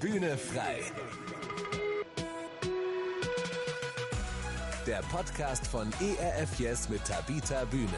Bühne frei. Der Podcast von ERF Yes mit Tabita Bühne.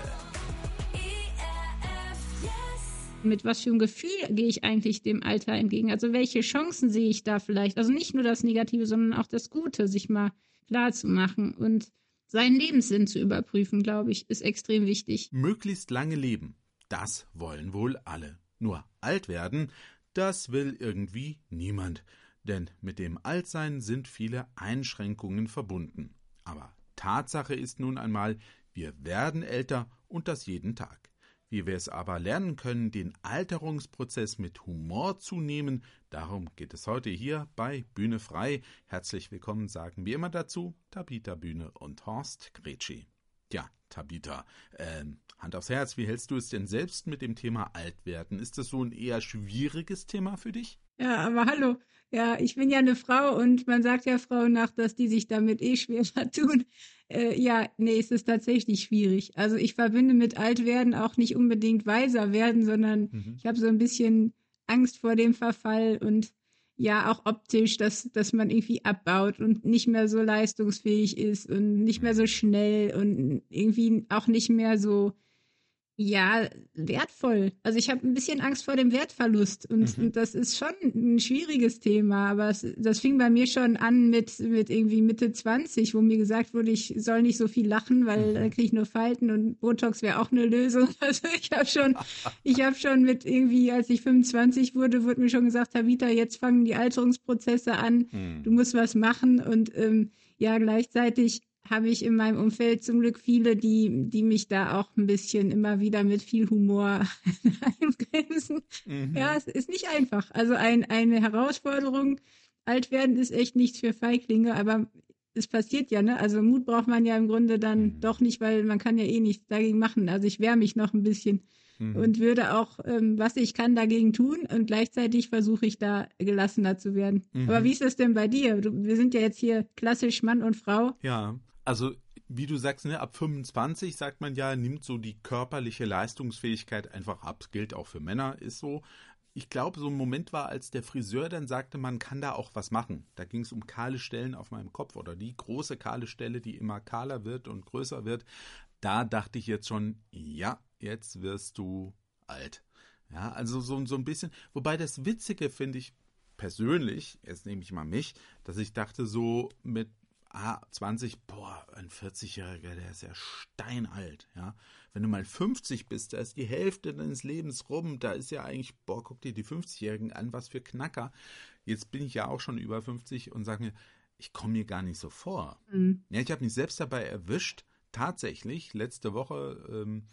Mit was für einem Gefühl gehe ich eigentlich dem Alter entgegen? Also welche Chancen sehe ich da vielleicht? Also nicht nur das Negative, sondern auch das Gute, sich mal klar zu machen und seinen Lebenssinn zu überprüfen, glaube ich, ist extrem wichtig. Möglichst lange leben. Das wollen wohl alle. Nur alt werden, das will irgendwie niemand. Denn mit dem Altsein sind viele Einschränkungen verbunden. Aber Tatsache ist nun einmal, wir werden älter und das jeden Tag. Wie wir es aber lernen können, den Alterungsprozess mit Humor zu nehmen, darum geht es heute hier bei Bühne frei. Herzlich willkommen sagen wir immer dazu Tabita Bühne und Horst Gretschi. Ja, Tabita, ähm, Hand aufs Herz, wie hältst du es denn selbst mit dem Thema Altwerden? Ist das so ein eher schwieriges Thema für dich? Ja, aber hallo. Ja, ich bin ja eine Frau und man sagt ja Frauen nach, dass die sich damit eh schwerer tun. Äh, ja, nee, es ist tatsächlich schwierig. Also ich verbinde mit Altwerden auch nicht unbedingt weiser werden, sondern mhm. ich habe so ein bisschen Angst vor dem Verfall und ja auch optisch, dass, dass man irgendwie abbaut und nicht mehr so leistungsfähig ist und nicht mehr so schnell und irgendwie auch nicht mehr so ja, wertvoll. Also ich habe ein bisschen Angst vor dem Wertverlust und, mhm. und, das ist schon ein schwieriges Thema, aber es, das fing bei mir schon an mit, mit irgendwie Mitte 20, wo mir gesagt wurde, ich soll nicht so viel lachen, weil mhm. da kriege ich nur Falten und Botox wäre auch eine Lösung. Also ich habe schon, ich habe schon mit irgendwie, als ich 25 wurde, wurde mir schon gesagt, Tabita, jetzt fangen die Alterungsprozesse an, mhm. du musst was machen und ähm, ja, gleichzeitig habe ich in meinem Umfeld zum Glück viele, die, die mich da auch ein bisschen immer wieder mit viel Humor eingrenzen. Mhm. Ja, es ist nicht einfach. Also ein, eine Herausforderung. Alt werden ist echt nichts für Feiglinge, aber es passiert ja, ne? Also Mut braucht man ja im Grunde dann mhm. doch nicht, weil man kann ja eh nichts dagegen machen. Also ich wehre mich noch ein bisschen mhm. und würde auch, ähm, was ich kann, dagegen tun und gleichzeitig versuche ich da gelassener zu werden. Mhm. Aber wie ist das denn bei dir? Du, wir sind ja jetzt hier klassisch Mann und Frau. Ja, also wie du sagst, ne, ab 25 sagt man ja, nimmt so die körperliche Leistungsfähigkeit einfach ab. Gilt auch für Männer, ist so. Ich glaube, so ein Moment war, als der Friseur dann sagte, man kann da auch was machen. Da ging es um kahle Stellen auf meinem Kopf oder die große kahle Stelle, die immer kahler wird und größer wird. Da dachte ich jetzt schon, ja, jetzt wirst du alt. Ja, also so, so ein bisschen. Wobei das Witzige finde ich persönlich, jetzt nehme ich mal mich, dass ich dachte, so mit ah, 20, boah, ein 40-Jähriger, der ist ja steinalt, ja. Wenn du mal 50 bist, da ist die Hälfte deines Lebens rum, da ist ja eigentlich, boah, guck dir die 50-Jährigen an, was für Knacker. Jetzt bin ich ja auch schon über 50 und sage mir, ich komme mir gar nicht so vor. Mhm. Ja, ich habe mich selbst dabei erwischt, tatsächlich letzte Woche ähm,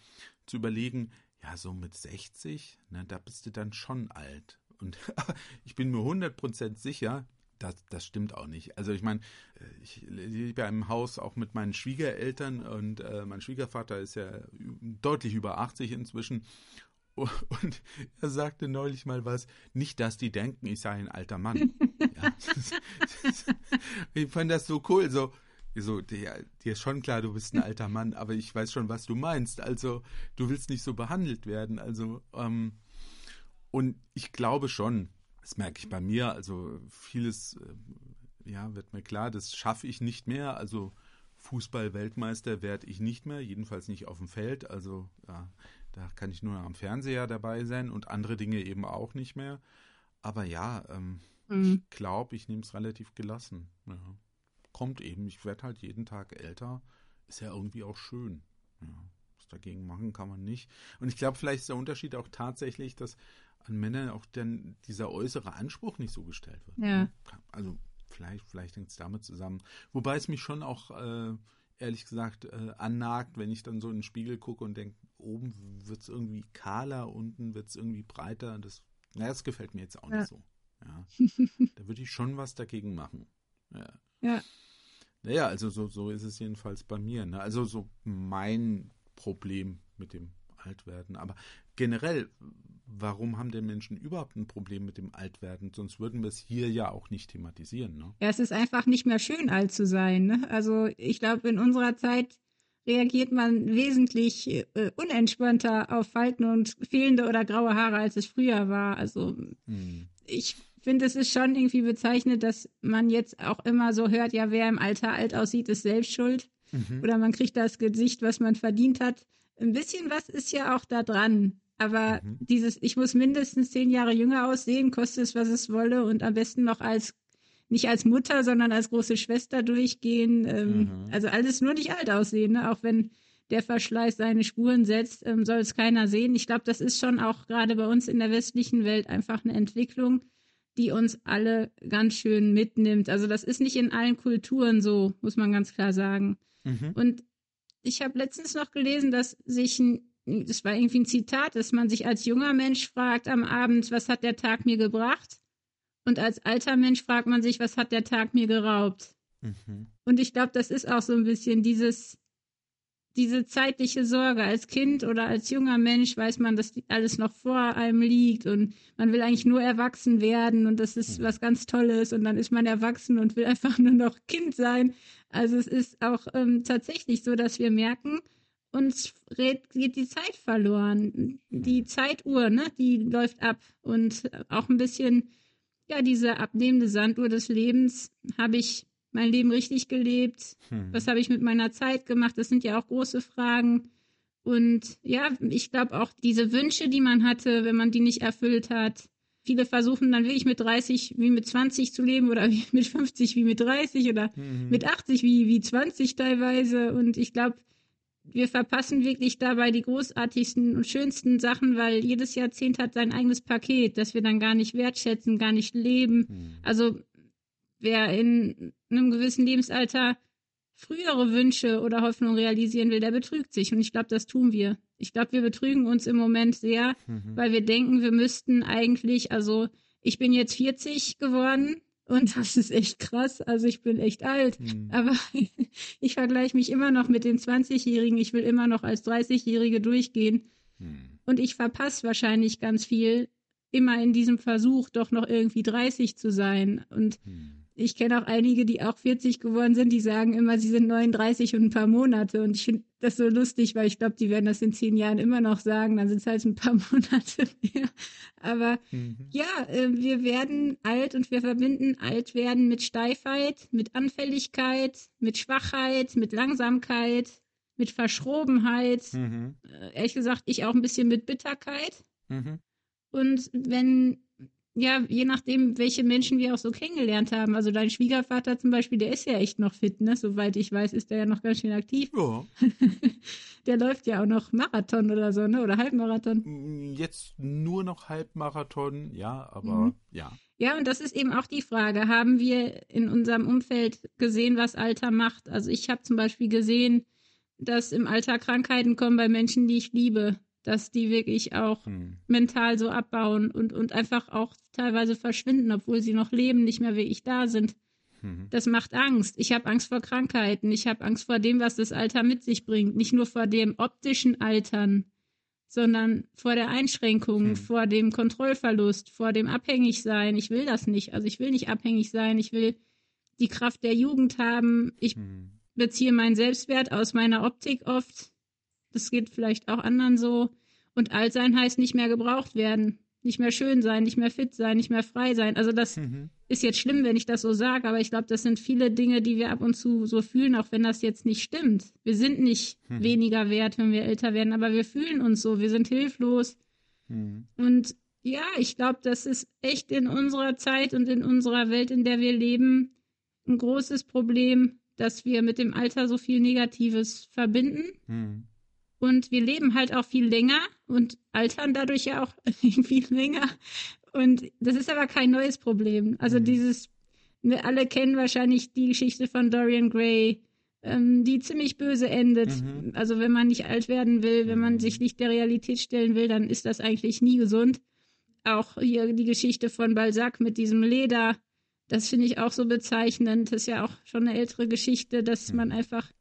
zu überlegen, ja, so mit 60, ne, da bist du dann schon alt. Und ich bin mir 100% sicher, das, das stimmt auch nicht. Also ich meine, ich lebe ja im Haus auch mit meinen Schwiegereltern und äh, mein Schwiegervater ist ja deutlich über 80 inzwischen. Und er sagte neulich mal was, nicht, dass die denken, ich sei ein alter Mann. ja. ich fand das so cool, so, so, dir, dir ist schon klar, du bist ein alter Mann, aber ich weiß schon, was du meinst. Also, du willst nicht so behandelt werden. Also, ähm, und ich glaube schon, das merke ich bei mir. Also vieles, äh, ja, wird mir klar, das schaffe ich nicht mehr. Also Fußball-Weltmeister werde ich nicht mehr, jedenfalls nicht auf dem Feld. Also ja, da kann ich nur am Fernseher dabei sein und andere Dinge eben auch nicht mehr. Aber ja, ähm, mhm. ich glaube, ich nehme es relativ gelassen. Ja. Kommt eben, ich werde halt jeden Tag älter. Ist ja irgendwie auch schön. Ja, was dagegen machen kann man nicht. Und ich glaube, vielleicht ist der Unterschied auch tatsächlich, dass an Männern auch dann dieser äußere Anspruch nicht so gestellt wird. Ja. Ne? Also vielleicht, vielleicht hängt es damit zusammen. Wobei es mich schon auch äh, ehrlich gesagt äh, annagt, wenn ich dann so in den Spiegel gucke und denke, oben wird es irgendwie kahler, unten wird es irgendwie breiter. Das, naja, das gefällt mir jetzt auch ja. nicht so. Ja. da würde ich schon was dagegen machen. Ja. ja. Naja, also so, so ist es jedenfalls bei mir. Ne? Also so mein Problem mit dem Altwerden. Aber generell, warum haben denn Menschen überhaupt ein Problem mit dem Altwerden? Sonst würden wir es hier ja auch nicht thematisieren. Ne? Ja, es ist einfach nicht mehr schön, alt zu sein. Ne? Also ich glaube, in unserer Zeit reagiert man wesentlich äh, unentspannter auf Falten und fehlende oder graue Haare, als es früher war. Also hm. ich finde, es ist schon irgendwie bezeichnet, dass man jetzt auch immer so hört, ja, wer im Alter alt aussieht, ist selbst schuld. Mhm. Oder man kriegt das Gesicht, was man verdient hat. Ein bisschen was ist ja auch da dran. Aber mhm. dieses, ich muss mindestens zehn Jahre jünger aussehen, koste es, was es wolle und am besten noch als, nicht als Mutter, sondern als große Schwester durchgehen. Ähm, mhm. Also alles nur nicht alt aussehen, ne? auch wenn der Verschleiß seine Spuren setzt, ähm, soll es keiner sehen. Ich glaube, das ist schon auch gerade bei uns in der westlichen Welt einfach eine Entwicklung, die uns alle ganz schön mitnimmt. Also das ist nicht in allen Kulturen so, muss man ganz klar sagen. Mhm. Und ich habe letztens noch gelesen, dass sich ein das war irgendwie ein Zitat, dass man sich als junger Mensch fragt am Abend, was hat der Tag mir gebracht? Und als alter Mensch fragt man sich, was hat der Tag mir geraubt? Mhm. Und ich glaube, das ist auch so ein bisschen dieses, diese zeitliche Sorge. Als Kind oder als junger Mensch weiß man, dass alles noch vor einem liegt und man will eigentlich nur erwachsen werden und das ist mhm. was ganz Tolles und dann ist man erwachsen und will einfach nur noch Kind sein. Also es ist auch ähm, tatsächlich so, dass wir merken, uns geht die Zeit verloren. Die Zeituhr, ne, die läuft ab. Und auch ein bisschen, ja, diese abnehmende Sanduhr des Lebens, habe ich mein Leben richtig gelebt? Hm. Was habe ich mit meiner Zeit gemacht? Das sind ja auch große Fragen. Und ja, ich glaube auch diese Wünsche, die man hatte, wenn man die nicht erfüllt hat. Viele versuchen dann wirklich mit 30 wie mit 20 zu leben oder mit 50 wie mit 30 oder mhm. mit 80 wie, wie 20 teilweise. Und ich glaube, wir verpassen wirklich dabei die großartigsten und schönsten Sachen, weil jedes Jahrzehnt hat sein eigenes Paket, das wir dann gar nicht wertschätzen, gar nicht leben. Hm. Also wer in einem gewissen Lebensalter frühere Wünsche oder Hoffnungen realisieren will, der betrügt sich. Und ich glaube, das tun wir. Ich glaube, wir betrügen uns im Moment sehr, mhm. weil wir denken, wir müssten eigentlich, also ich bin jetzt 40 geworden und das ist echt krass. Also ich bin echt alt. Mhm. Aber ich vergleiche mich immer noch mit den 20-Jährigen. Ich will immer noch als 30-Jährige durchgehen. Mhm. Und ich verpasse wahrscheinlich ganz viel immer in diesem Versuch, doch noch irgendwie 30 zu sein. Und mhm ich kenne auch einige, die auch 40 geworden sind, die sagen immer, sie sind 39 und ein paar Monate. Und ich finde das so lustig, weil ich glaube, die werden das in zehn Jahren immer noch sagen. Dann sind es halt ein paar Monate mehr. Aber mhm. ja, äh, wir werden alt und wir verbinden alt werden mit Steifheit, mit Anfälligkeit, mit Schwachheit, mit Langsamkeit, mit Verschrobenheit. Mhm. Äh, ehrlich gesagt, ich auch ein bisschen mit Bitterkeit. Mhm. Und wenn ja, je nachdem, welche Menschen wir auch so kennengelernt haben. Also dein Schwiegervater zum Beispiel, der ist ja echt noch fit, ne? Soweit ich weiß, ist der ja noch ganz schön aktiv. Ja. der läuft ja auch noch Marathon oder so, ne? Oder Halbmarathon. Mm, jetzt nur noch Halbmarathon, ja, aber mhm. ja. Ja, und das ist eben auch die Frage. Haben wir in unserem Umfeld gesehen, was Alter macht? Also ich habe zum Beispiel gesehen, dass im Alter Krankheiten kommen bei Menschen, die ich liebe dass die wirklich auch hm. mental so abbauen und, und einfach auch teilweise verschwinden, obwohl sie noch leben, nicht mehr wirklich da sind. Mhm. Das macht Angst. Ich habe Angst vor Krankheiten. Ich habe Angst vor dem, was das Alter mit sich bringt. Nicht nur vor dem optischen Altern, sondern vor der Einschränkung, mhm. vor dem Kontrollverlust, vor dem Abhängigsein. Ich will das nicht. Also ich will nicht abhängig sein. Ich will die Kraft der Jugend haben. Ich mhm. beziehe meinen Selbstwert aus meiner Optik oft. Das geht vielleicht auch anderen so. Und alt sein heißt nicht mehr gebraucht werden, nicht mehr schön sein, nicht mehr fit sein, nicht mehr frei sein. Also das mhm. ist jetzt schlimm, wenn ich das so sage, aber ich glaube, das sind viele Dinge, die wir ab und zu so fühlen, auch wenn das jetzt nicht stimmt. Wir sind nicht mhm. weniger wert, wenn wir älter werden, aber wir fühlen uns so, wir sind hilflos. Mhm. Und ja, ich glaube, das ist echt in unserer Zeit und in unserer Welt, in der wir leben, ein großes Problem, dass wir mit dem Alter so viel Negatives verbinden. Und wir leben halt auch viel länger und altern dadurch ja auch viel länger. Und das ist aber kein neues Problem. Also mhm. dieses, wir alle kennen wahrscheinlich die Geschichte von Dorian Gray, ähm, die ziemlich böse endet. Mhm. Also wenn man nicht alt werden will, wenn man mhm. sich nicht der Realität stellen will, dann ist das eigentlich nie gesund. Auch hier die Geschichte von Balzac mit diesem Leder, das finde ich auch so bezeichnend. Das ist ja auch schon eine ältere Geschichte, dass mhm. man einfach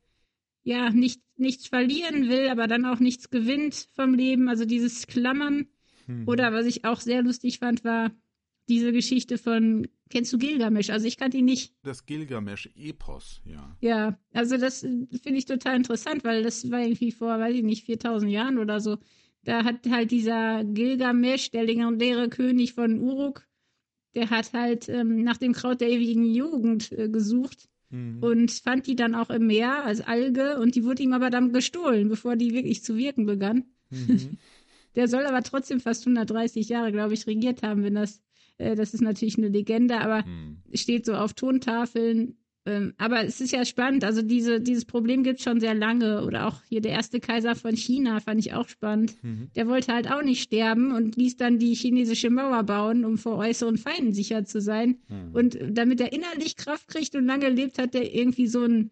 ja, nicht, nichts verlieren will, aber dann auch nichts gewinnt vom Leben. Also dieses Klammern. Mhm. Oder was ich auch sehr lustig fand, war diese Geschichte von, kennst du Gilgamesch? Also ich kannte ihn nicht. Das Gilgamesch-Epos, ja. Ja, also das finde ich total interessant, weil das war irgendwie vor, weiß ich nicht, 4000 Jahren oder so. Da hat halt dieser Gilgamesch, der legendäre König von Uruk, der hat halt ähm, nach dem Kraut der ewigen Jugend äh, gesucht mhm. und fand die dann auch im Meer als Alge und die wurde ihm aber dann gestohlen, bevor die wirklich zu wirken begann. Mhm. der soll aber trotzdem fast 130 Jahre, glaube ich, regiert haben, wenn das, äh, das ist natürlich eine Legende, aber mhm. steht so auf Tontafeln ähm, aber es ist ja spannend. Also diese, dieses Problem gibt es schon sehr lange. Oder auch hier der erste Kaiser von China fand ich auch spannend. Mhm. Der wollte halt auch nicht sterben und ließ dann die chinesische Mauer bauen, um vor äußeren Feinden sicher zu sein. Mhm. Und damit er innerlich Kraft kriegt und lange lebt, hat er irgendwie so ein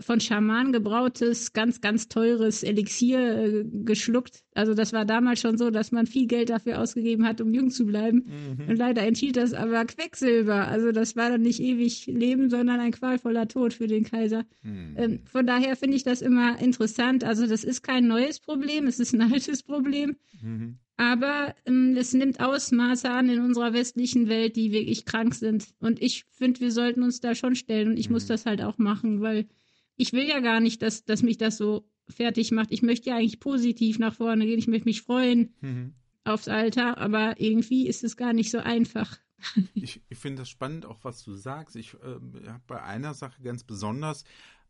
von Schaman gebrautes, ganz, ganz teures Elixier äh, geschluckt. Also das war damals schon so, dass man viel Geld dafür ausgegeben hat, um jung zu bleiben. Mhm. Und leider enthielt das aber Quecksilber. Also das war dann nicht ewig Leben, sondern ein qualvoller Tod für den Kaiser. Mhm. Ähm, von daher finde ich das immer interessant. Also das ist kein neues Problem, es ist ein altes Problem. Mhm. Aber ähm, es nimmt Ausmaße an in unserer westlichen Welt, die wirklich krank sind. Und ich finde, wir sollten uns da schon stellen. Und ich muss mhm. das halt auch machen, weil ich will ja gar nicht, dass, dass mich das so fertig macht. Ich möchte ja eigentlich positiv nach vorne gehen. Ich möchte mich freuen mhm. aufs Alter, aber irgendwie ist es gar nicht so einfach. ich, ich finde das spannend, auch was du sagst. Ich äh, habe bei einer Sache ganz besonders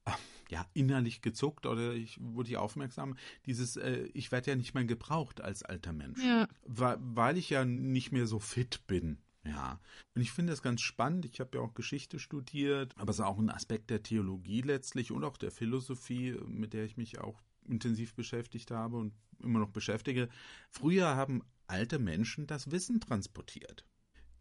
äh, ja, innerlich gezuckt oder ich wurde hier aufmerksam, dieses, äh, ich werde ja nicht mehr gebraucht als alter Mensch. Ja. Weil, weil ich ja nicht mehr so fit bin. Ja, und ich finde das ganz spannend. Ich habe ja auch Geschichte studiert, aber es ist auch ein Aspekt der Theologie letztlich und auch der Philosophie, mit der ich mich auch intensiv beschäftigt habe und immer noch beschäftige. Früher haben alte Menschen das Wissen transportiert.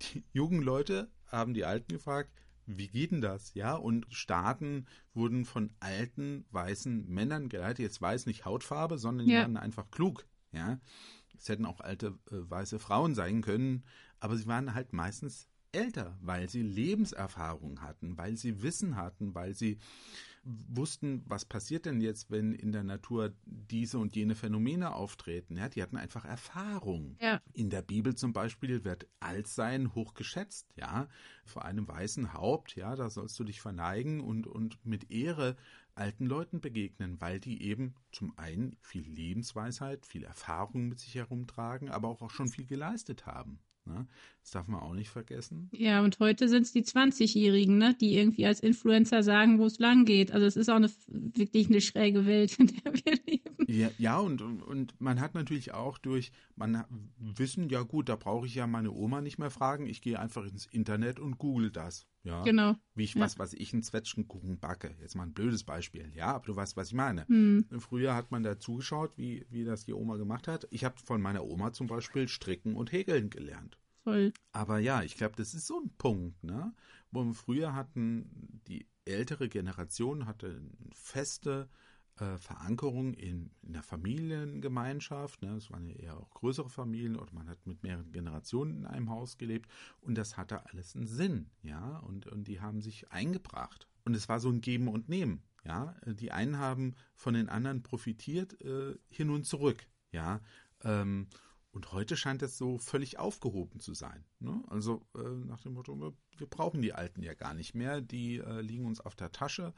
Die jungen Leute haben die Alten gefragt, wie geht denn das? Ja, und Staaten wurden von alten weißen Männern geleitet. Jetzt weiß nicht Hautfarbe, sondern die ja. waren einfach klug. Ja, es hätten auch alte äh, weiße Frauen sein können, aber sie waren halt meistens älter, weil sie Lebenserfahrung hatten, weil sie Wissen hatten, weil sie wussten, was passiert denn jetzt, wenn in der Natur diese und jene Phänomene auftreten. Ja, die hatten einfach Erfahrung. Ja. In der Bibel zum Beispiel wird Altsein hochgeschätzt, ja. Vor einem weißen Haupt, ja, da sollst du dich verneigen und, und mit Ehre alten Leuten begegnen, weil die eben zum einen viel Lebensweisheit, viel Erfahrung mit sich herumtragen, aber auch, auch schon viel geleistet haben. Ne? Das darf man auch nicht vergessen. Ja, und heute sind es die 20-Jährigen, ne? die irgendwie als Influencer sagen, wo es lang geht. Also es ist auch eine, wirklich eine schräge Welt, in der wir leben. Ja, ja und, und man hat natürlich auch durch, man wissen, ja gut, da brauche ich ja meine Oma nicht mehr fragen. Ich gehe einfach ins Internet und google das. Ja, genau. Wie ich, ja. was, was ich einen Zwetschgenkuchen backe. Jetzt mal ein blödes Beispiel. Ja, aber du weißt, was ich meine. Hm. Früher hat man da zugeschaut, wie, wie das die Oma gemacht hat. Ich habe von meiner Oma zum Beispiel Stricken und Häkeln gelernt. Voll. Aber ja, ich glaube, das ist so ein Punkt, ne? Wo wir früher hatten, die ältere Generation hatte eine feste äh, Verankerung in, in der Familiengemeinschaft. Ne? Es waren ja eher auch größere Familien oder man hat mit mehreren Generationen in einem Haus gelebt und das hatte alles einen Sinn, ja, und, und die haben sich eingebracht. Und es war so ein Geben und Nehmen, ja. Die einen haben von den anderen profitiert, äh, hin und zurück, ja. Ähm, und heute scheint es so völlig aufgehoben zu sein. Ne? Also äh, nach dem Motto, wir brauchen die Alten ja gar nicht mehr, die äh, liegen uns auf der Tasche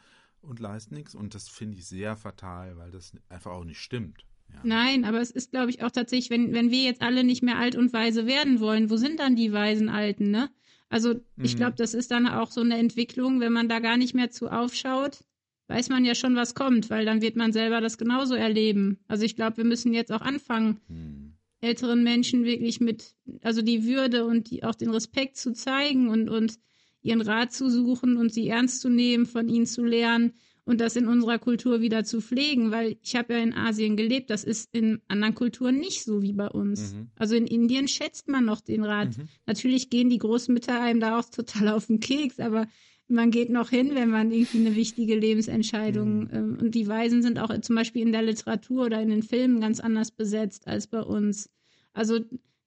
und leisten nichts. Und das finde ich sehr fatal, weil das einfach auch nicht stimmt. Ja. Nein, aber es ist, glaube ich, auch tatsächlich, wenn, wenn wir jetzt alle nicht mehr alt und weise werden wollen, wo sind dann die weisen Alten, ne? Also ich mhm. glaube, das ist dann auch so eine Entwicklung, wenn man da gar nicht mehr zu aufschaut, weiß man ja schon, was kommt, weil dann wird man selber das genauso erleben. Also ich glaube, wir müssen jetzt auch anfangen, mhm. älteren Menschen wirklich mit, also die Würde und die, auch den Respekt zu zeigen und, und ihren Rat zu suchen und sie ernst zu nehmen, von ihnen zu lernen und das in unserer Kultur wieder zu pflegen, weil ich habe ja in Asien gelebt, das ist in anderen Kulturen nicht so wie bei uns. Mhm. Also in Indien schätzt man noch den Rat. Mhm. Natürlich gehen die Großmütter einem da auch total auf den Keks, aber man geht noch hin, wenn man irgendwie eine wichtige Lebensentscheidung mhm. ähm, und die Weisen sind auch zum Beispiel in der Literatur oder in den Filmen ganz anders besetzt als bei uns. Also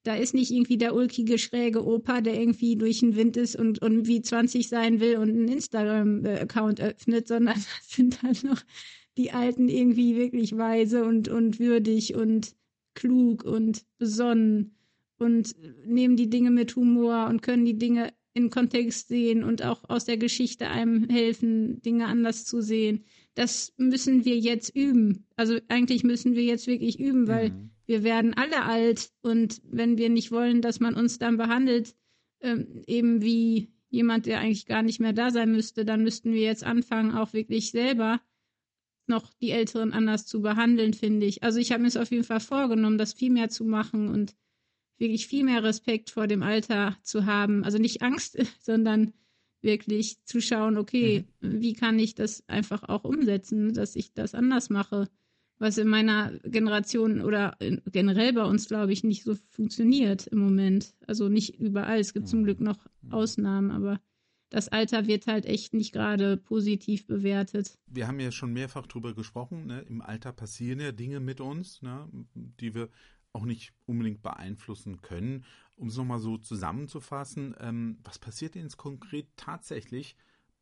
da ist nicht irgendwie der ulkige, schräge Opa, der irgendwie durch den Wind ist und, und wie 20 sein will und einen Instagram-Account öffnet, sondern das sind halt noch die Alten irgendwie wirklich weise und, und würdig und klug und besonnen und nehmen die Dinge mit Humor und können die Dinge in Kontext sehen und auch aus der Geschichte einem helfen, Dinge anders zu sehen. Das müssen wir jetzt üben. Also eigentlich müssen wir jetzt wirklich üben, weil mhm wir werden alle alt und wenn wir nicht wollen, dass man uns dann behandelt ähm, eben wie jemand, der eigentlich gar nicht mehr da sein müsste, dann müssten wir jetzt anfangen, auch wirklich selber noch die Älteren anders zu behandeln, finde ich. Also ich habe mir es auf jeden Fall vorgenommen, das viel mehr zu machen und wirklich viel mehr Respekt vor dem Alter zu haben. Also nicht Angst, sondern wirklich zu schauen, okay, mhm. wie kann ich das einfach auch umsetzen, dass ich das anders mache, was in meiner Generation oder generell bei uns, glaube ich, nicht so funktioniert im Moment. Also nicht überall. Es gibt zum Glück noch. Ausnahmen, aber das Alter wird halt echt nicht gerade positiv bewertet. Wir haben ja schon mehrfach drüber gesprochen. Ne? Im Alter passieren ja Dinge mit uns, ne? die wir auch nicht unbedingt beeinflussen können. Um es nochmal so zusammenzufassen, ähm, was passiert denn jetzt konkret tatsächlich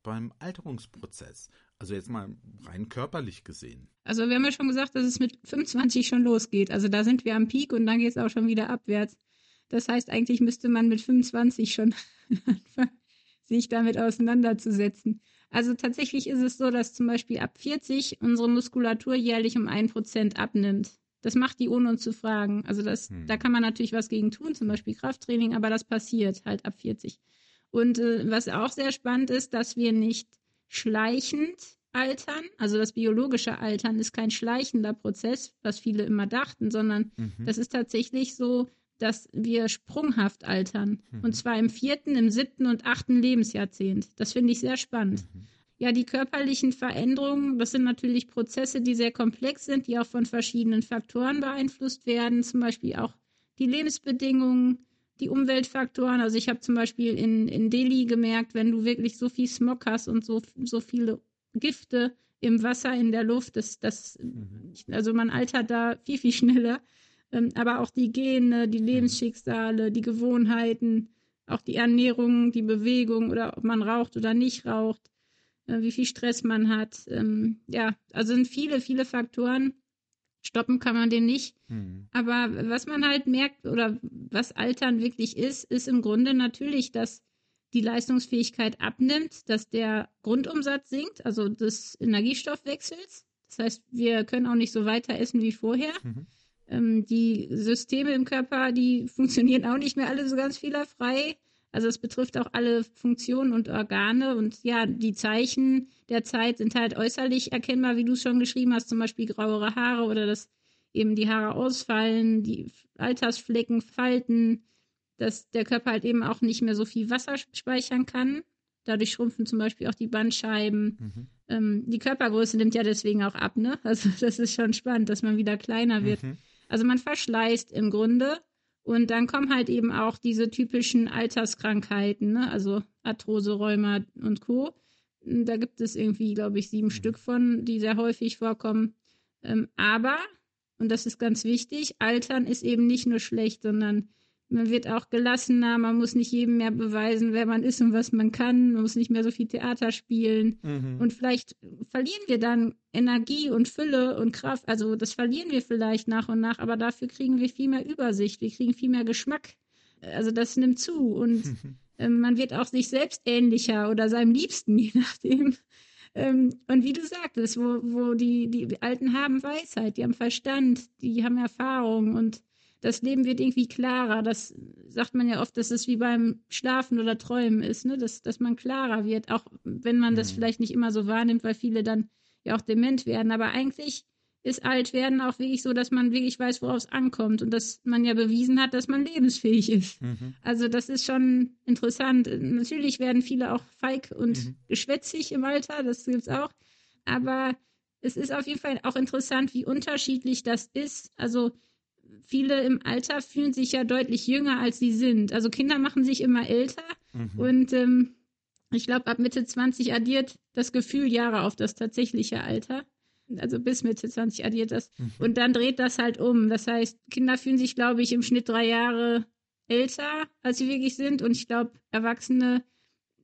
beim Alterungsprozess? Also jetzt mal rein körperlich gesehen. Also wir haben ja schon gesagt, dass es mit 25 schon losgeht. Also da sind wir am Peak und dann geht es auch schon wieder abwärts. Das heißt, eigentlich müsste man mit 25 schon anfangen, sich damit auseinanderzusetzen. Also tatsächlich ist es so, dass zum Beispiel ab 40 unsere Muskulatur jährlich um ein Prozent abnimmt. Das macht die ohne uns zu fragen. Also das, hm. da kann man natürlich was gegen tun, zum Beispiel Krafttraining, aber das passiert halt ab 40. Und äh, was auch sehr spannend ist, dass wir nicht schleichend altern. Also das biologische Altern ist kein schleichender Prozess, was viele immer dachten, sondern mhm. das ist tatsächlich so, dass wir sprunghaft altern. Mhm. Und zwar im vierten, im siebten und achten Lebensjahrzehnt. Das finde ich sehr spannend. Mhm. Ja, die körperlichen Veränderungen, das sind natürlich Prozesse, die sehr komplex sind, die auch von verschiedenen Faktoren beeinflusst werden, zum Beispiel auch die Lebensbedingungen, die Umweltfaktoren. Also ich habe zum Beispiel in, in Delhi gemerkt, wenn du wirklich so viel Smog hast und so, so viele Gifte im Wasser, in der Luft, das, das, mhm. also man altert da viel, viel schneller ähm, aber auch die Gene, die Lebensschicksale, die Gewohnheiten, auch die Ernährung, die Bewegung oder ob man raucht oder nicht raucht, äh, wie viel Stress man hat. Ähm, ja, also sind viele, viele Faktoren. Stoppen kann man den nicht. Mhm. Aber was man halt merkt oder was Altern wirklich ist, ist im Grunde natürlich, dass die Leistungsfähigkeit abnimmt, dass der Grundumsatz sinkt, also des Energiestoffwechsels. Das heißt, wir können auch nicht so weiter essen wie vorher. Mhm. Ähm, die Systeme im Körper, die funktionieren auch nicht mehr alle so ganz fehlerfrei. Also es betrifft auch alle Funktionen und Organe und ja, die Zeichen der Zeit sind halt äußerlich erkennbar, wie du es schon geschrieben hast, zum Beispiel grauere Haare oder dass eben die Haare ausfallen, die Altersflecken, Falten, dass der Körper halt eben auch nicht mehr so viel Wasser speichern kann. Dadurch schrumpfen zum Beispiel auch die Bandscheiben. Mhm. Ähm, die Körpergröße nimmt ja deswegen auch ab, ne? Also das ist schon spannend, dass man wieder kleiner wird. Mhm. Also man verschleißt im Grunde. Und dann kommen halt eben auch diese typischen Alterskrankheiten, ne? also Arthrose, Rheuma und Co. Da gibt es irgendwie, glaube ich, sieben mhm. Stück von, die sehr häufig vorkommen. Ähm, aber, und das ist ganz wichtig, Altern ist eben nicht nur schlecht, sondern man wird auch gelassener, man muss nicht jedem mehr beweisen, wer man ist und was man kann, man muss nicht mehr so viel Theater spielen. Mhm. Und vielleicht verlieren wir dann Energie und Fülle und Kraft. Also das verlieren wir vielleicht nach und nach, aber dafür kriegen wir viel mehr Übersicht, wir kriegen viel mehr Geschmack. Also das nimmt zu und ähm, man wird auch sich selbst ähnlicher oder seinem Liebsten, je nachdem. Ähm, und wie du sagtest, wo, wo die, die Alten haben Weisheit, die haben Verstand, die haben Erfahrung und das Leben wird irgendwie klarer. Das sagt man ja oft, dass es wie beim Schlafen oder Träumen ist, ne? dass, dass man klarer wird, auch wenn man das mhm. vielleicht nicht immer so wahrnimmt, weil viele dann ja auch dement werden. Aber eigentlich ist alt werden auch wirklich so, dass man wirklich weiß, worauf es ankommt und dass man ja bewiesen hat, dass man lebensfähig ist. Mhm. Also das ist schon interessant. Natürlich werden viele auch feig und mhm. geschwätzig im Alter, das gibt es auch. Aber es ist auf jeden Fall auch interessant, wie unterschiedlich das ist. Also viele im Alter fühlen sich ja deutlich jünger, als sie sind. Also Kinder machen sich immer älter mhm. und ähm, ich glaube, ab Mitte 20 addiert das Gefühl Jahre auf das tatsächliche Alter. Also bis Mitte 20 addiert das. Mhm. Und dann dreht das halt um. Das heißt, Kinder fühlen sich, glaube ich, im Schnitt drei Jahre älter, als sie wirklich sind. Und ich glaube, Erwachsene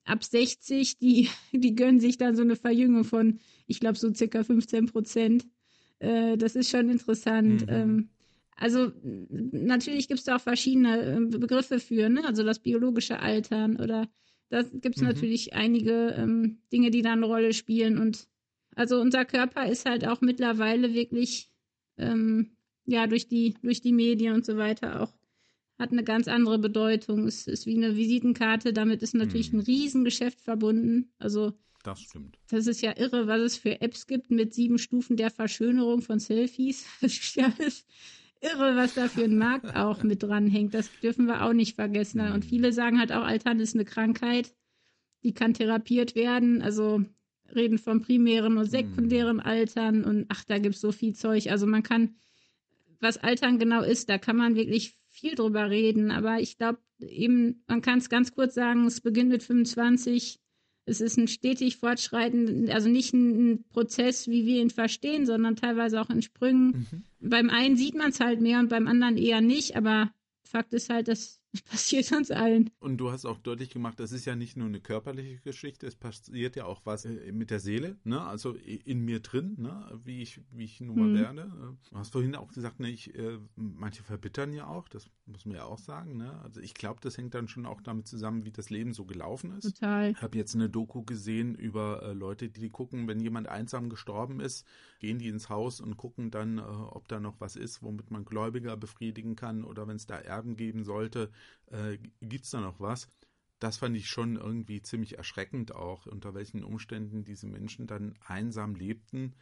ab 60, die, die gönnen sich dann so eine Verjüngung von, ich glaube, so circa 15 Prozent. Äh, das ist schon interessant. Mhm. Ähm, also natürlich gibt es da auch verschiedene ähm, Begriffe für, ne? also das biologische Altern oder da gibt es mhm. natürlich einige ähm, Dinge, die da eine Rolle spielen. Und also unser Körper ist halt auch mittlerweile wirklich, ähm, ja, durch die, durch die Medien und so weiter auch, hat eine ganz andere Bedeutung. Es ist wie eine Visitenkarte, damit ist natürlich Mhm. ein Riesengeschäft verbunden. Also Das stimmt. das ist ja irre, was es für Apps gibt mit sieben Stufen der Verschönerung von Selfies. Irre, was da für ein Markt auch mit dranhängt. Das dürfen wir auch nicht vergessen. Mhm. Und viele sagen halt auch, Altern ist eine Krankheit, die kann therapiert werden. Also reden vom primären und sekundären Altern und ach, da gibt's so viel Zeug. Also man kann, was Altern genau ist, da kann man wirklich viel drüber reden. Aber ich glaube eben, man kann es ganz kurz sagen, es beginnt mit 25. Es ist ein stetig fortschreitend, also nicht ein, Prozess, wie wir ihn verstehen, sondern teilweise auch in Sprüngen. Mhm. Beim einen sieht man es halt mehr und beim anderen eher nicht, aber Fakt ist halt, das passiert uns allen. Und du hast auch deutlich gemacht, das ist ja nicht nur eine körperliche Geschichte, es passiert ja auch was äh, mit der Seele, ne? Also in mir drin, ne? Wie ich, wie ich nun mal Mhm. werde. Du hast vorhin auch gesagt, ne, ich, äh, manche verbittern ja auch, das muss man ja auch sagen, ne? Also ich glaube, das hängt dann schon auch damit zusammen, wie das Leben so gelaufen ist. Total. Ich habe jetzt eine Doku gesehen über äh, Leute, die gucken, wenn jemand einsam gestorben ist, gehen die ins Haus und gucken dann, ob da noch was ist, womit man Gläubiger befriedigen kann oder wenn es da Erben geben sollte, äh, gibt es da noch was. Das fand ich schon irgendwie ziemlich erschreckend auch, unter welchen Umständen diese Menschen dann einsam lebten.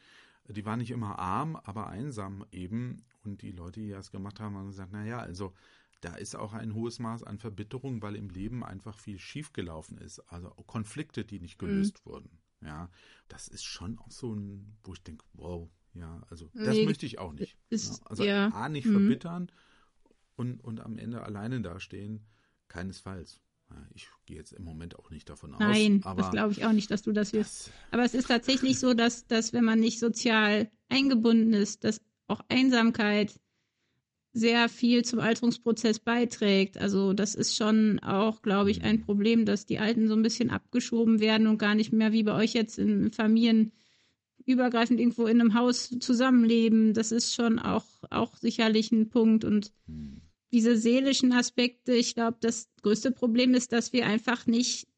Die waren nicht immer arm, aber einsam eben. Und die Leute, die das gemacht haben, haben gesagt, naja, also da ist auch ein hohes Maß an Verbitterung, weil im Leben einfach viel schiefgelaufen ist. Also Konflikte, die nicht gelöst wurden. Ja, das ist schon auch so ein, wo ich denke, wow, ja, also das Nee, möchte ich auch nicht. ist- ne? Also ja, A, nicht mhm. verbittern und, und am Ende alleine dastehen, keinesfalls. Ich gehe jetzt im Moment auch nicht davon aus. Nein, aber das glaube ich auch nicht, dass du das wirst. Aber es ist tatsächlich so, dass, dass wenn man nicht sozial eingebunden ist, dass auch Einsamkeit sehr viel zum Alterungsprozess beiträgt. Also das ist schon auch, glaube ich, ein Problem, dass die Alten so ein bisschen abgeschoben werden und gar nicht mehr wie bei euch jetzt in Familien übergreifend irgendwo in einem Haus zusammenleben. Das ist schon auch, auch sicherlich ein Punkt. Und hm, diese seelischen Aspekte, ich glaube, das größte Problem ist, dass wir einfach nicht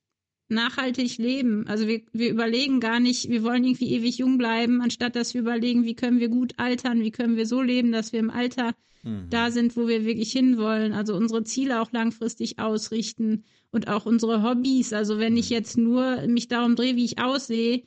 nachhaltig leben. Also wir, wir überlegen gar nicht, wir wollen irgendwie ewig jung bleiben, anstatt dass wir überlegen, wie können wir gut altern, wie können wir so leben, dass wir im Alter mhm. da sind, wo wir wirklich hinwollen. Also unsere Ziele auch langfristig ausrichten und auch unsere Hobbys. Also wenn ich jetzt nur mich darum drehe, wie ich aussehe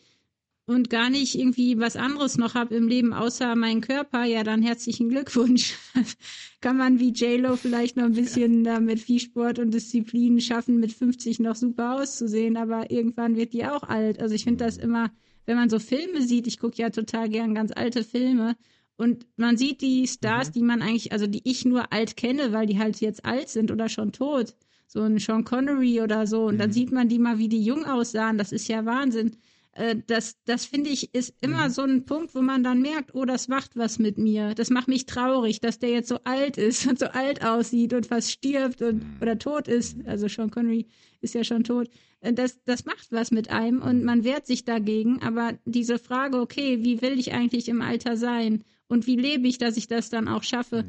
und gar nicht irgendwie was anderes noch habe im Leben außer meinen Körper, ja dann herzlichen Glückwunsch. Kann man wie JLo vielleicht noch ein bisschen da mit viel Sport und Disziplin schaffen, mit 50 noch super auszusehen, aber irgendwann wird die auch alt. Also ich finde das immer, wenn man so Filme sieht, ich gucke ja total gern ganz alte Filme, und man sieht die Stars, die man eigentlich, also die ich nur alt kenne, weil die halt jetzt alt sind oder schon tot. So ein Sean Connery oder so. Und dann sieht man die mal, wie die jung aussahen. Das ist ja Wahnsinn. Äh, Das, das finde ich, ist immer so ein Punkt, wo man dann merkt, oh, das macht was mit mir. Das macht mich traurig, dass der jetzt so alt ist und so alt aussieht und fast stirbt und oder tot ist. Also Sean Connery ist ja schon tot. Äh, Das, das macht was mit einem und man wehrt sich dagegen. Aber diese Frage, okay, wie will ich eigentlich im Alter sein? Und wie lebe ich, dass ich das dann auch schaffe?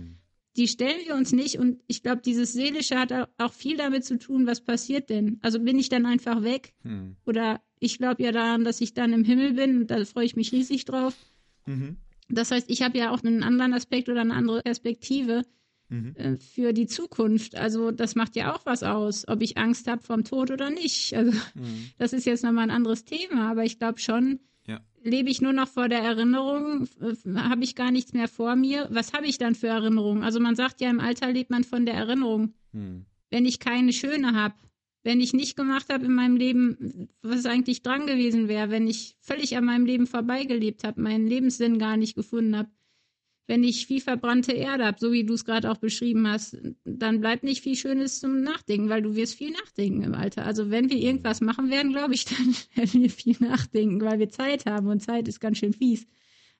Die stellen wir uns nicht und ich glaube, dieses Seelische hat au- auch viel damit zu tun, was passiert denn? Also bin ich dann einfach weg? Hm. Oder ich glaube ja daran, dass ich dann im Himmel bin und da freue ich mich riesig drauf. Mhm. Das heißt, ich habe ja auch einen anderen Aspekt oder eine andere Perspektive Mhm. äh, für die Zukunft. Also das macht ja auch was aus, ob ich Angst habe vom Tod oder nicht. Also Mhm. das ist jetzt nochmal ein anderes Thema, aber ich glaube schon. Lebe ich nur noch vor der Erinnerung, habe ich gar nichts mehr vor mir. Was habe ich dann für Erinnerungen? Also man sagt ja, im Alter lebt man von der Erinnerung. Hm. Wenn ich keine schöne habe, wenn ich nicht gemacht habe in meinem Leben, was eigentlich dran gewesen wäre, wenn ich völlig an meinem Leben vorbeigelebt habe, meinen Lebenssinn gar nicht gefunden habe, wenn ich viel verbrannte Erde habe, so wie du es gerade auch beschrieben hast, dann bleibt nicht viel Schönes zum Nachdenken, weil du wirst viel nachdenken im Alter. Also wenn wir irgendwas machen werden, glaube ich, dann werden wir viel nachdenken, weil wir Zeit haben und Zeit ist ganz schön fies.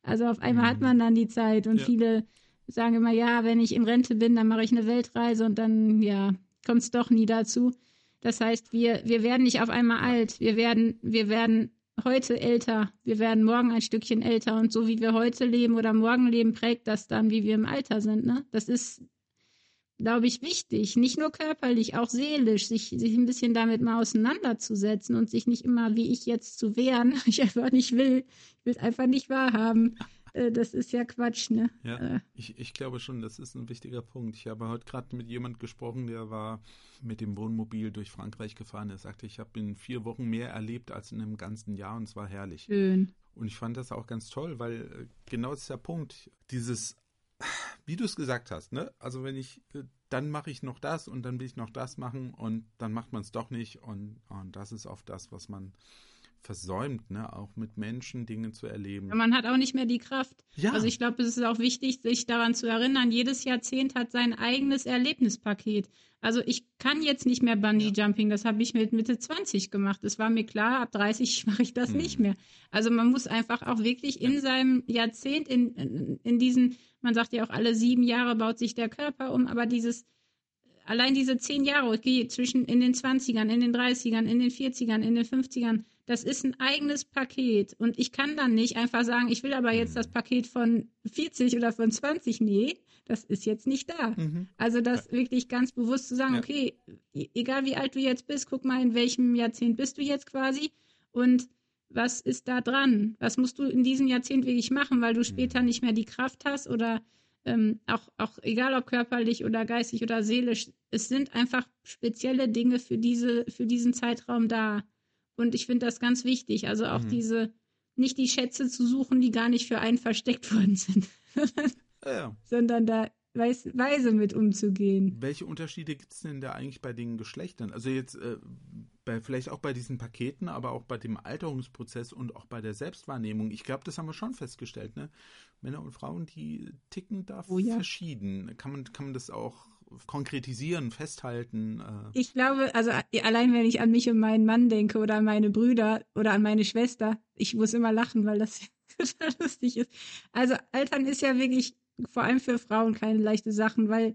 Also auf einmal hat man dann die Zeit und Ja. viele sagen immer, ja, wenn ich in Rente bin, dann mache ich eine Weltreise und dann, ja, kommt es doch nie dazu. Das heißt, wir, wir werden nicht auf einmal alt. Wir werden, wir werden heute älter. Wir werden morgen ein Stückchen älter. Und so wie wir heute leben oder morgen leben, prägt das dann, wie wir im Alter sind. Ne? Das ist, glaube ich, wichtig. Nicht nur körperlich, auch seelisch, sich, sich ein bisschen damit mal auseinanderzusetzen und sich nicht immer, wie ich jetzt, zu wehren. Ich einfach nicht will. Ich will es einfach nicht wahrhaben. Äh, das ist ja Quatsch, ne? Ja, äh. ich, ich glaube schon, das ist ein wichtiger Punkt. Ich habe heute gerade mit jemand gesprochen, der war mit dem Wohnmobil durch Frankreich gefahren. Er sagte, ich habe in vier Wochen mehr erlebt als in einem ganzen Jahr und es war herrlich. Schön. Und ich fand das auch ganz toll, weil äh, genau das ist der Punkt. Dieses, wie du es gesagt hast, ne? Also wenn ich, äh, dann mache ich noch das und dann will ich noch das machen und dann macht man es doch nicht und, und das ist oft das, was man versäumt, ne, auch mit Menschen Dinge zu erleben. Man hat auch nicht mehr die Kraft. Ja. Also ich glaube, es ist auch wichtig, sich daran zu erinnern, jedes Jahrzehnt hat sein eigenes Erlebnispaket. Also ich kann jetzt nicht mehr Bungee Jumping, das habe ich mit Mitte 20 gemacht. Es war mir klar, ab 30 mache ich das Hm. nicht mehr. Also man muss einfach auch wirklich in seinem Jahrzehnt, in, in, in diesen, man sagt ja auch, alle sieben Jahre baut sich der Körper um, aber dieses allein diese zehn Jahre, okay, zwischen in den 20ern, in den 30ern, in den 40ern, in den 50ern, das ist ein eigenes Paket. Und ich kann dann nicht einfach sagen, ich will aber jetzt das Paket von 40 oder von 20. Nee, das ist jetzt nicht da. Mhm. Also das wirklich ganz bewusst zu sagen, Ja. okay, e- egal wie alt du jetzt bist, guck mal, in welchem Jahrzehnt bist du jetzt quasi und was ist da dran? Was musst du in diesem Jahrzehnt wirklich machen, weil du später nicht mehr die Kraft hast oder ähm, auch, auch egal ob körperlich oder geistig oder seelisch, es sind einfach spezielle Dinge für diese, für diesen Zeitraum da. Und ich finde das ganz wichtig. Also auch Mhm. diese, nicht die Schätze zu suchen, die gar nicht für einen versteckt worden sind, Ja, sondern da weiß, weise mit umzugehen. Welche Unterschiede gibt es denn da eigentlich bei den Geschlechtern? Also jetzt äh, bei, vielleicht auch bei diesen Paketen, aber auch bei dem Alterungsprozess und auch bei der Selbstwahrnehmung. Ich glaube, das haben wir schon festgestellt. Ne? Männer und Frauen, die ticken da Oh ja. verschieden. Kann man, kann man das auch konkretisieren, festhalten? Äh, Ich glaube, also a- allein wenn ich an mich und meinen Mann denke oder an meine Brüder oder an meine Schwester, ich muss immer lachen, weil das total lustig ist. Also Altern ist ja wirklich vor allem für Frauen keine leichte Sache, weil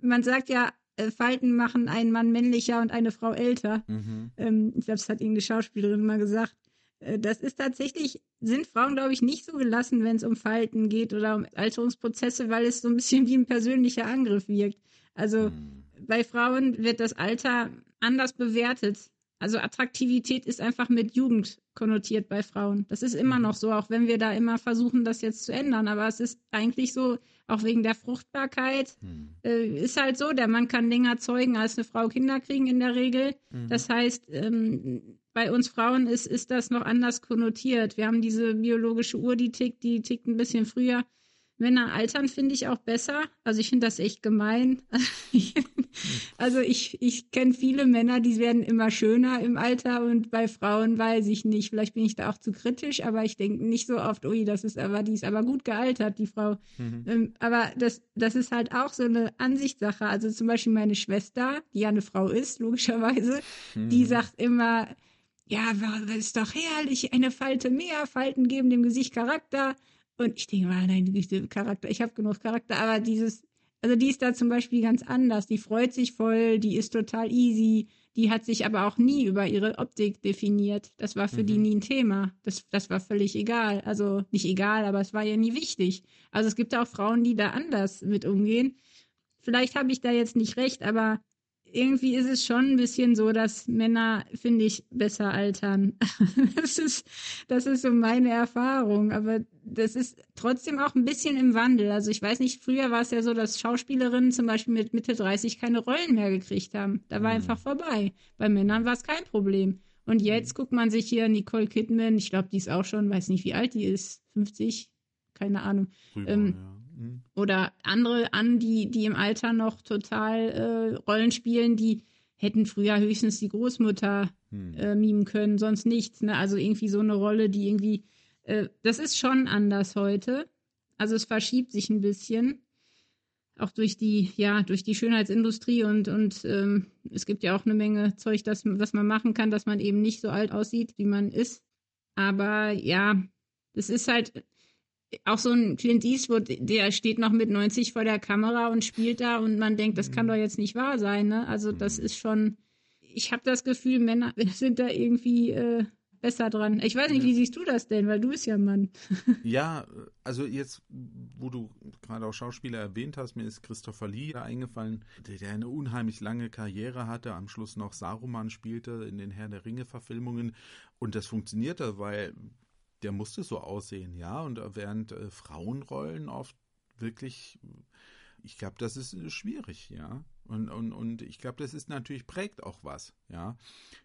man sagt ja, äh, Falten machen einen Mann männlicher und eine Frau älter. mhm. Ähm, ich glaube, das hat irgendeine Schauspielerin mal gesagt. Äh, Das ist tatsächlich, sind Frauen, glaube ich, nicht so gelassen, wenn es um Falten geht oder um Alterungsprozesse, weil es so ein bisschen wie ein persönlicher Angriff wirkt. Also Mhm. bei Frauen wird das Alter anders bewertet. Also Attraktivität ist einfach mit Jugend konnotiert bei Frauen. Das ist immer Mhm. noch so, auch wenn wir da immer versuchen, das jetzt zu ändern. Aber es ist eigentlich so, auch wegen der Fruchtbarkeit, Mhm. äh, ist halt so, der Mann kann länger zeugen als eine Frau Kinder kriegen in der Regel. Mhm. Das heißt, ähm, bei uns Frauen ist, ist das noch anders konnotiert. Wir haben diese biologische Uhr, die tickt, die tickt ein bisschen früher. Männer altern finde ich auch besser. Also ich finde das echt gemein. also ich, ich kenne viele Männer, die werden immer schöner im Alter und bei Frauen weiß ich nicht. Vielleicht bin ich da auch zu kritisch, aber ich denke nicht so oft, ui, das ist aber, die ist aber gut gealtert, die Frau. Mhm. Ähm, aber das, das ist halt auch so eine Ansichtssache. Also zum Beispiel meine Schwester, die ja eine Frau ist, logischerweise, die Mhm. sagt immer, ja, das ist doch herrlich, eine Falte mehr, Falten geben dem Gesicht Charakter. Und ich denke mal, nein, diese Charakter, ich habe genug Charakter, aber dieses, also die ist da zum Beispiel ganz anders. Die freut sich voll, die ist total easy, die hat sich aber auch nie über ihre Optik definiert. Das war für die Mhm. nie ein Thema. Das, das war völlig egal. Also nicht egal, aber es war ja nie wichtig. Also es gibt auch Frauen, die da anders mit umgehen. Vielleicht habe ich da jetzt nicht recht, aber irgendwie ist es schon ein bisschen so, dass Männer, finde ich, besser altern. das, ist, das ist so meine Erfahrung. Aber das ist trotzdem auch ein bisschen im Wandel. Also ich weiß nicht, früher war es ja so, dass Schauspielerinnen zum Beispiel mit Mitte 30 keine Rollen mehr gekriegt haben. Da war Mhm. einfach vorbei. Bei Männern war es kein Problem. Und jetzt guckt man sich hier Nicole Kidman, ich glaube, die ist auch schon, weiß nicht, wie alt die ist, 50, keine Ahnung Rüber, ähm, ja. Mhm. oder andere an, die, die im Alter noch total äh, Rollen spielen, die hätten früher höchstens die Großmutter Mhm. äh, mimen können, sonst nichts. Ne? Also irgendwie so eine Rolle, die irgendwie, äh, das ist schon anders heute. Also es verschiebt sich ein bisschen. Auch durch die, ja, durch die Schönheitsindustrie und, und ähm, es gibt ja auch eine Menge Zeug, das, was man machen kann, dass man eben nicht so alt aussieht, wie man ist. Aber ja, das ist halt, auch so ein Clint Eastwood, der steht noch mit 90 vor der Kamera und spielt da und man denkt, das kann doch jetzt nicht wahr sein. Ne? Also das ist schon, ich habe das Gefühl, Männer sind da irgendwie äh, besser dran. Ich weiß nicht, wie siehst du das denn, weil du bist ja Mann. Ja, also jetzt, wo du gerade auch Schauspieler erwähnt hast, mir ist Christopher Lee da eingefallen, der, der eine unheimlich lange Karriere hatte, am Schluss noch Saruman spielte in den Herr der Ringe-Verfilmungen und das funktionierte, weil der musste so aussehen, ja. Und während äh, Frauenrollen oft wirklich, ich glaube, das ist äh, schwierig, ja. Und, und, und ich glaube, das ist natürlich prägt auch was, ja.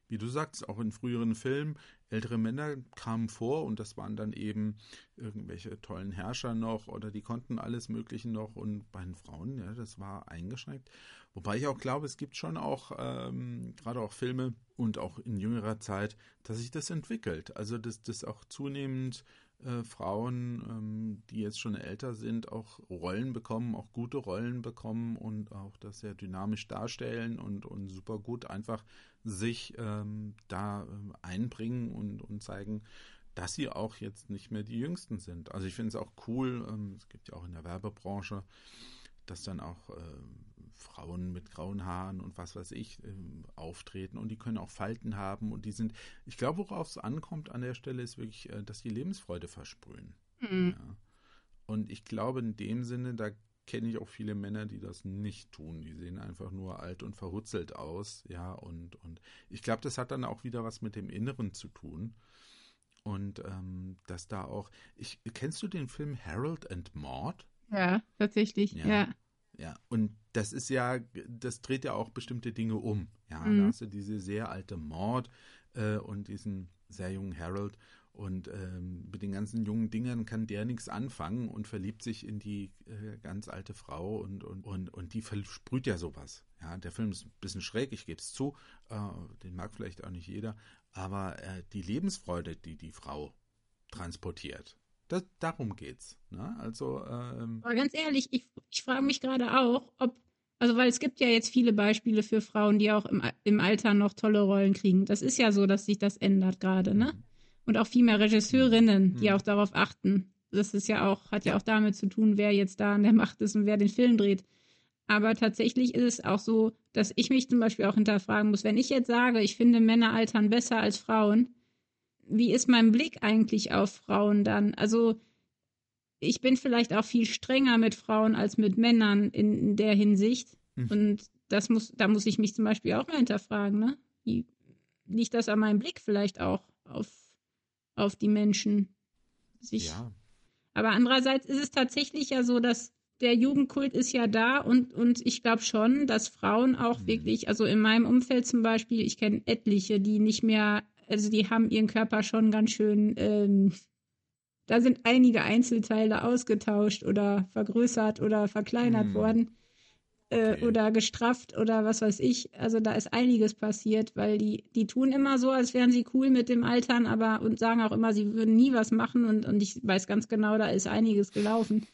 Wie du sagst, auch in früheren Filmen, ältere Männer kamen vor und das waren dann eben irgendwelche tollen Herrscher noch oder die konnten alles Mögliche noch und bei den Frauen, ja, das war eingeschränkt. Wobei ich auch glaube, es gibt schon auch ähm, gerade auch Filme und auch in jüngerer Zeit, dass sich das entwickelt. Also dass das auch zunehmend äh, Frauen, ähm, die jetzt schon älter sind, auch Rollen bekommen, auch gute Rollen bekommen und auch das sehr dynamisch darstellen und, und super gut einfach sich ähm, da ähm, einbringen und, und zeigen, dass sie auch jetzt nicht mehr die Jüngsten sind. Also ich finde es auch cool, ähm, es gibt ja auch in der Werbebranche, dass dann auch äh, Frauen mit grauen Haaren und was weiß ich äh, auftreten und die können auch Falten haben und die sind, ich glaube, worauf es ankommt an der Stelle ist wirklich, äh, dass die Lebensfreude versprühen. Mhm. Ja. Und ich glaube in dem Sinne, da kenne ich auch viele Männer, die das nicht tun. Die sehen einfach nur alt und verhutzelt aus, ja, und, und ich glaube, das hat dann auch wieder was mit dem Inneren zu tun. Und ähm, dass da auch, ich, kennst du den Film Harold and Maud? Ja, tatsächlich, ja. ja. Ja, und das ist ja, das dreht ja auch bestimmte Dinge um. Ja, mhm. da hast du diese sehr alte Maud äh, und diesen sehr jungen Harold. Und ähm, mit den ganzen jungen Dingern kann der nichts anfangen und verliebt sich in die äh, ganz alte Frau und, und, und, und die versprüht ja sowas. Ja, der Film ist ein bisschen schräg, ich gebe es zu, äh, den mag vielleicht auch nicht jeder, aber äh, die Lebensfreude, die die Frau transportiert, das, darum geht's. Ne? Also, ähm, aber ganz ehrlich, ich, ich frage mich gerade auch, ob, also weil es gibt ja jetzt viele Beispiele für Frauen, die auch im, im Alter noch tolle Rollen kriegen. Das ist ja so, dass sich das ändert gerade, ne? Mhm und auch viel mehr Regisseurinnen, die mhm. auch darauf achten. Das ist ja auch, hat ja auch damit zu tun, wer jetzt da an der Macht ist und wer den Film dreht. Aber tatsächlich ist es auch so, dass ich mich zum Beispiel auch hinterfragen muss, wenn ich jetzt sage, ich finde Männer altern besser als Frauen, wie ist mein Blick eigentlich auf Frauen dann? Also ich bin vielleicht auch viel strenger mit Frauen als mit Männern in, der Hinsicht. Mhm. Und das muss, da muss ich mich zum Beispiel auch mal hinterfragen, ne? Wie, liegt das an meinem Blick vielleicht auch auf auf die Menschen. Sich. Ja. Aber andererseits ist es tatsächlich ja so, dass der Jugendkult ist ja da und, und ich glaube schon, dass Frauen auch mhm. wirklich, also in meinem Umfeld zum Beispiel, ich kenne etliche, die nicht mehr, also die haben ihren Körper schon ganz schön, ähm, da sind einige Einzelteile ausgetauscht oder vergrößert oder verkleinert mhm. worden äh, okay. oder gestrafft oder was weiß ich. Also da ist einiges passiert, weil die, die tun immer so, als wären sie cool mit dem Altern, aber und sagen auch immer, sie würden nie was machen und, und ich weiß ganz genau, da ist einiges gelaufen.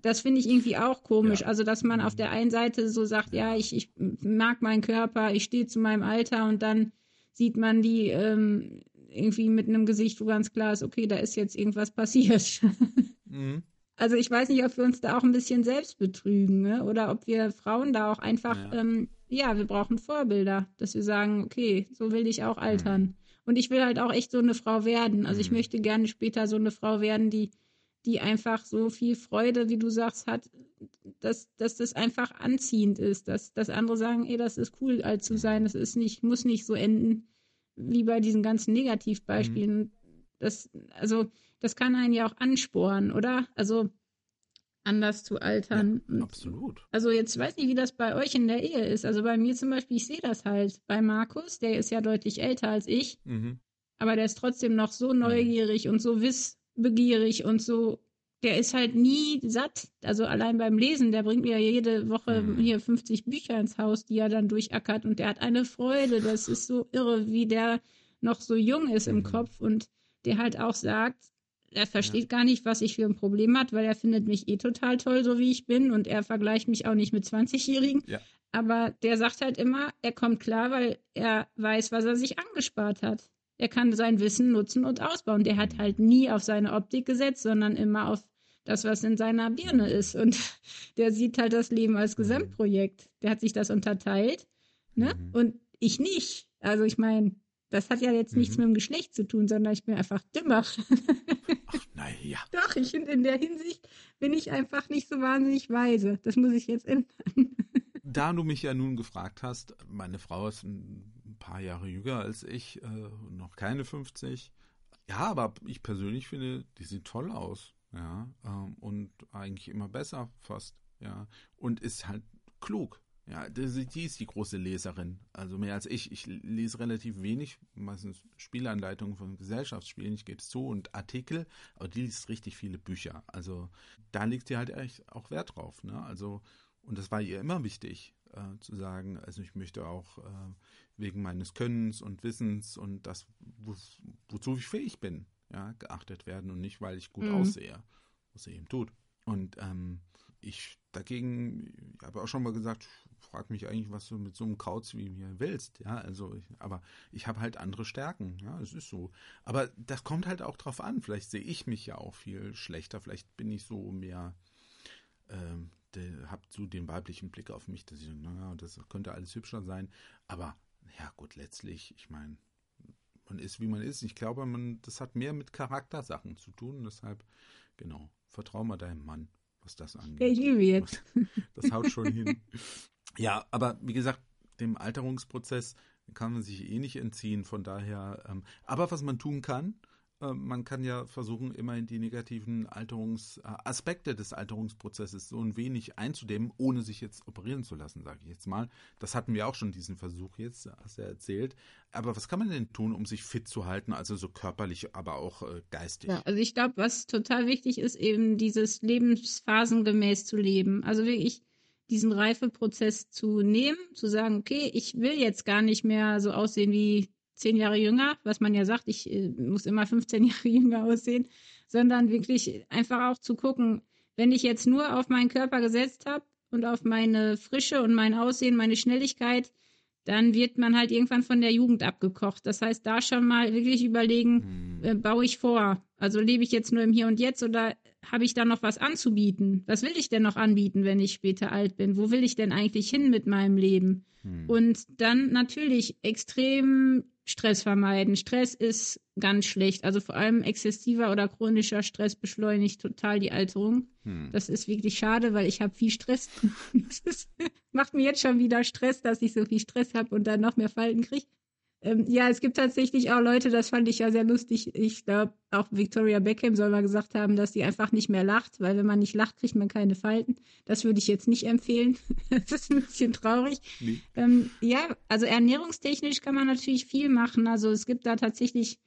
Das finde ich irgendwie auch komisch. Ja. Also, dass man auf der einen Seite so sagt, ja, ich, ich mag meinen Körper, ich stehe zu meinem Alter und dann sieht man die ähm, irgendwie mit einem Gesicht, wo ganz klar ist, okay, da ist jetzt irgendwas passiert. Mhm. Also ich weiß nicht, ob wir uns da auch ein bisschen selbst betrügen ne? oder ob wir Frauen da auch einfach, ja. Ähm, ja, wir brauchen Vorbilder, dass wir sagen, okay, so will ich auch altern. Mhm. Und ich will halt auch echt so eine Frau werden. Also ich mhm. möchte gerne später so eine Frau werden, die, die einfach so viel Freude, wie du sagst, hat, dass, dass das einfach anziehend ist, dass, dass andere sagen, ey, das ist cool, alt zu sein, das ist nicht, muss nicht so enden wie bei diesen ganzen Negativbeispielen. Mhm. Das, also das kann einen ja auch ansporen, oder? Also anders zu altern. Ja, absolut. Also jetzt weiß nicht, wie das bei euch in der Ehe ist. Also bei mir zum Beispiel, ich sehe das halt bei Markus, der ist ja deutlich älter als ich, mhm. aber der ist trotzdem noch so neugierig mhm. und so wissbegierig und so, der ist halt nie satt. Also allein beim Lesen, der bringt mir jede Woche mhm. hier 50 Bücher ins Haus, die er dann durchackert und der hat eine Freude. Das ist so irre, wie der noch so jung ist im mhm. Kopf und der halt auch sagt, er versteht ja. gar nicht, was ich für ein Problem hat, weil er findet mich eh total toll, so wie ich bin und er vergleicht mich auch nicht mit 20-Jährigen. Ja. Aber der sagt halt immer, er kommt klar, weil er weiß, was er sich angespart hat. Er kann sein Wissen nutzen und ausbauen. Der hat halt nie auf seine Optik gesetzt, sondern immer auf das, was in seiner Birne ist. Und der sieht halt das Leben als Gesamtprojekt. Der hat sich das unterteilt, ne? Mhm. Und ich nicht. Also ich meine, das hat ja jetzt mhm. nichts mit dem Geschlecht zu tun, sondern ich bin einfach dümmer. Ach, naja. Doch, ich finde, in der Hinsicht bin ich einfach nicht so wahnsinnig weise. Das muss ich jetzt ändern. Da du mich ja nun gefragt hast, meine Frau ist ein paar Jahre jünger als ich, äh, noch keine 50. Ja, aber ich persönlich finde, die sieht toll aus. Ja, ähm, und eigentlich immer besser fast. Ja, und ist halt klug. Ja, die, die ist die große Leserin. Also mehr als ich. Ich lese relativ wenig, meistens Spielanleitungen von Gesellschaftsspielen, ich gebe es zu, und Artikel, aber die liest richtig viele Bücher. Also da liegt sie halt echt auch Wert drauf. Ne? Also, und das war ihr immer wichtig, äh, zu sagen, also ich möchte auch äh, wegen meines Könnens und Wissens und das, wo, wozu ich fähig bin, ja, geachtet werden und nicht, weil ich gut mhm. aussehe, was sie eben tut. Und ähm, ich dagegen, ich habe auch schon mal gesagt, frag mich eigentlich, was du mit so einem Kauz wie mir willst, ja, also, ich, aber ich habe halt andere Stärken, ja, es ist so. Aber das kommt halt auch drauf an, vielleicht sehe ich mich ja auch viel schlechter, vielleicht bin ich so mehr, ähm, habe so den weiblichen Blick auf mich, dass ich, naja, das könnte alles hübscher sein, aber ja gut, letztlich, ich meine, man ist, wie man ist. Ich glaube, man, das hat mehr mit Charaktersachen zu tun. Deshalb, genau, vertrau mal deinem Mann, was das angeht. Ich übe jetzt. Das haut schon hin. Ja, aber wie gesagt, dem Alterungsprozess kann man sich eh nicht entziehen. Von daher, ähm, aber was man tun kann, man kann ja versuchen, immerhin die negativen Alterungsaspekte des Alterungsprozesses so ein wenig einzudämmen, ohne sich jetzt operieren zu lassen, sage ich jetzt mal. Das hatten wir auch schon diesen Versuch jetzt, hast du ja erzählt. Aber was kann man denn tun, um sich fit zu halten, also so körperlich, aber auch äh, geistig? Ja, also ich glaube, was total wichtig ist, eben dieses lebensphasengemäß zu leben. Also wirklich diesen Reifeprozess zu nehmen, zu sagen, okay, ich will jetzt gar nicht mehr so aussehen wie zehn Jahre jünger, was man ja sagt, ich äh, muss immer 15 Jahre jünger aussehen, sondern wirklich einfach auch zu gucken, wenn ich jetzt nur auf meinen Körper gesetzt habe und auf meine Frische und mein Aussehen, meine Schnelligkeit, dann wird man halt irgendwann von der Jugend abgekocht. Das heißt, da schon mal wirklich überlegen, hm. äh, baue ich vor? Also lebe ich jetzt nur im Hier und Jetzt oder habe ich da noch was anzubieten? Was will ich denn noch anbieten, wenn ich später alt bin? Wo will ich denn eigentlich hin mit meinem Leben? Hm. Und dann natürlich extrem Stress vermeiden. Stress ist ganz schlecht. Also vor allem exzessiver oder chronischer Stress beschleunigt total die Alterung. Hm. Das ist wirklich schade, weil ich habe viel Stress. das macht mir jetzt schon wieder Stress, dass ich so viel Stress habe und dann noch mehr Falten kriege. Ähm, ja, es gibt tatsächlich auch Leute, das fand ich ja sehr lustig. Ich glaube, auch Victoria Beckham soll mal gesagt haben, dass sie einfach nicht mehr lacht, weil wenn man nicht lacht, kriegt man keine Falten. Das würde ich jetzt nicht empfehlen. das ist ein bisschen traurig. Nee. Ähm, ja, also ernährungstechnisch kann man natürlich viel machen. Also es gibt da tatsächlich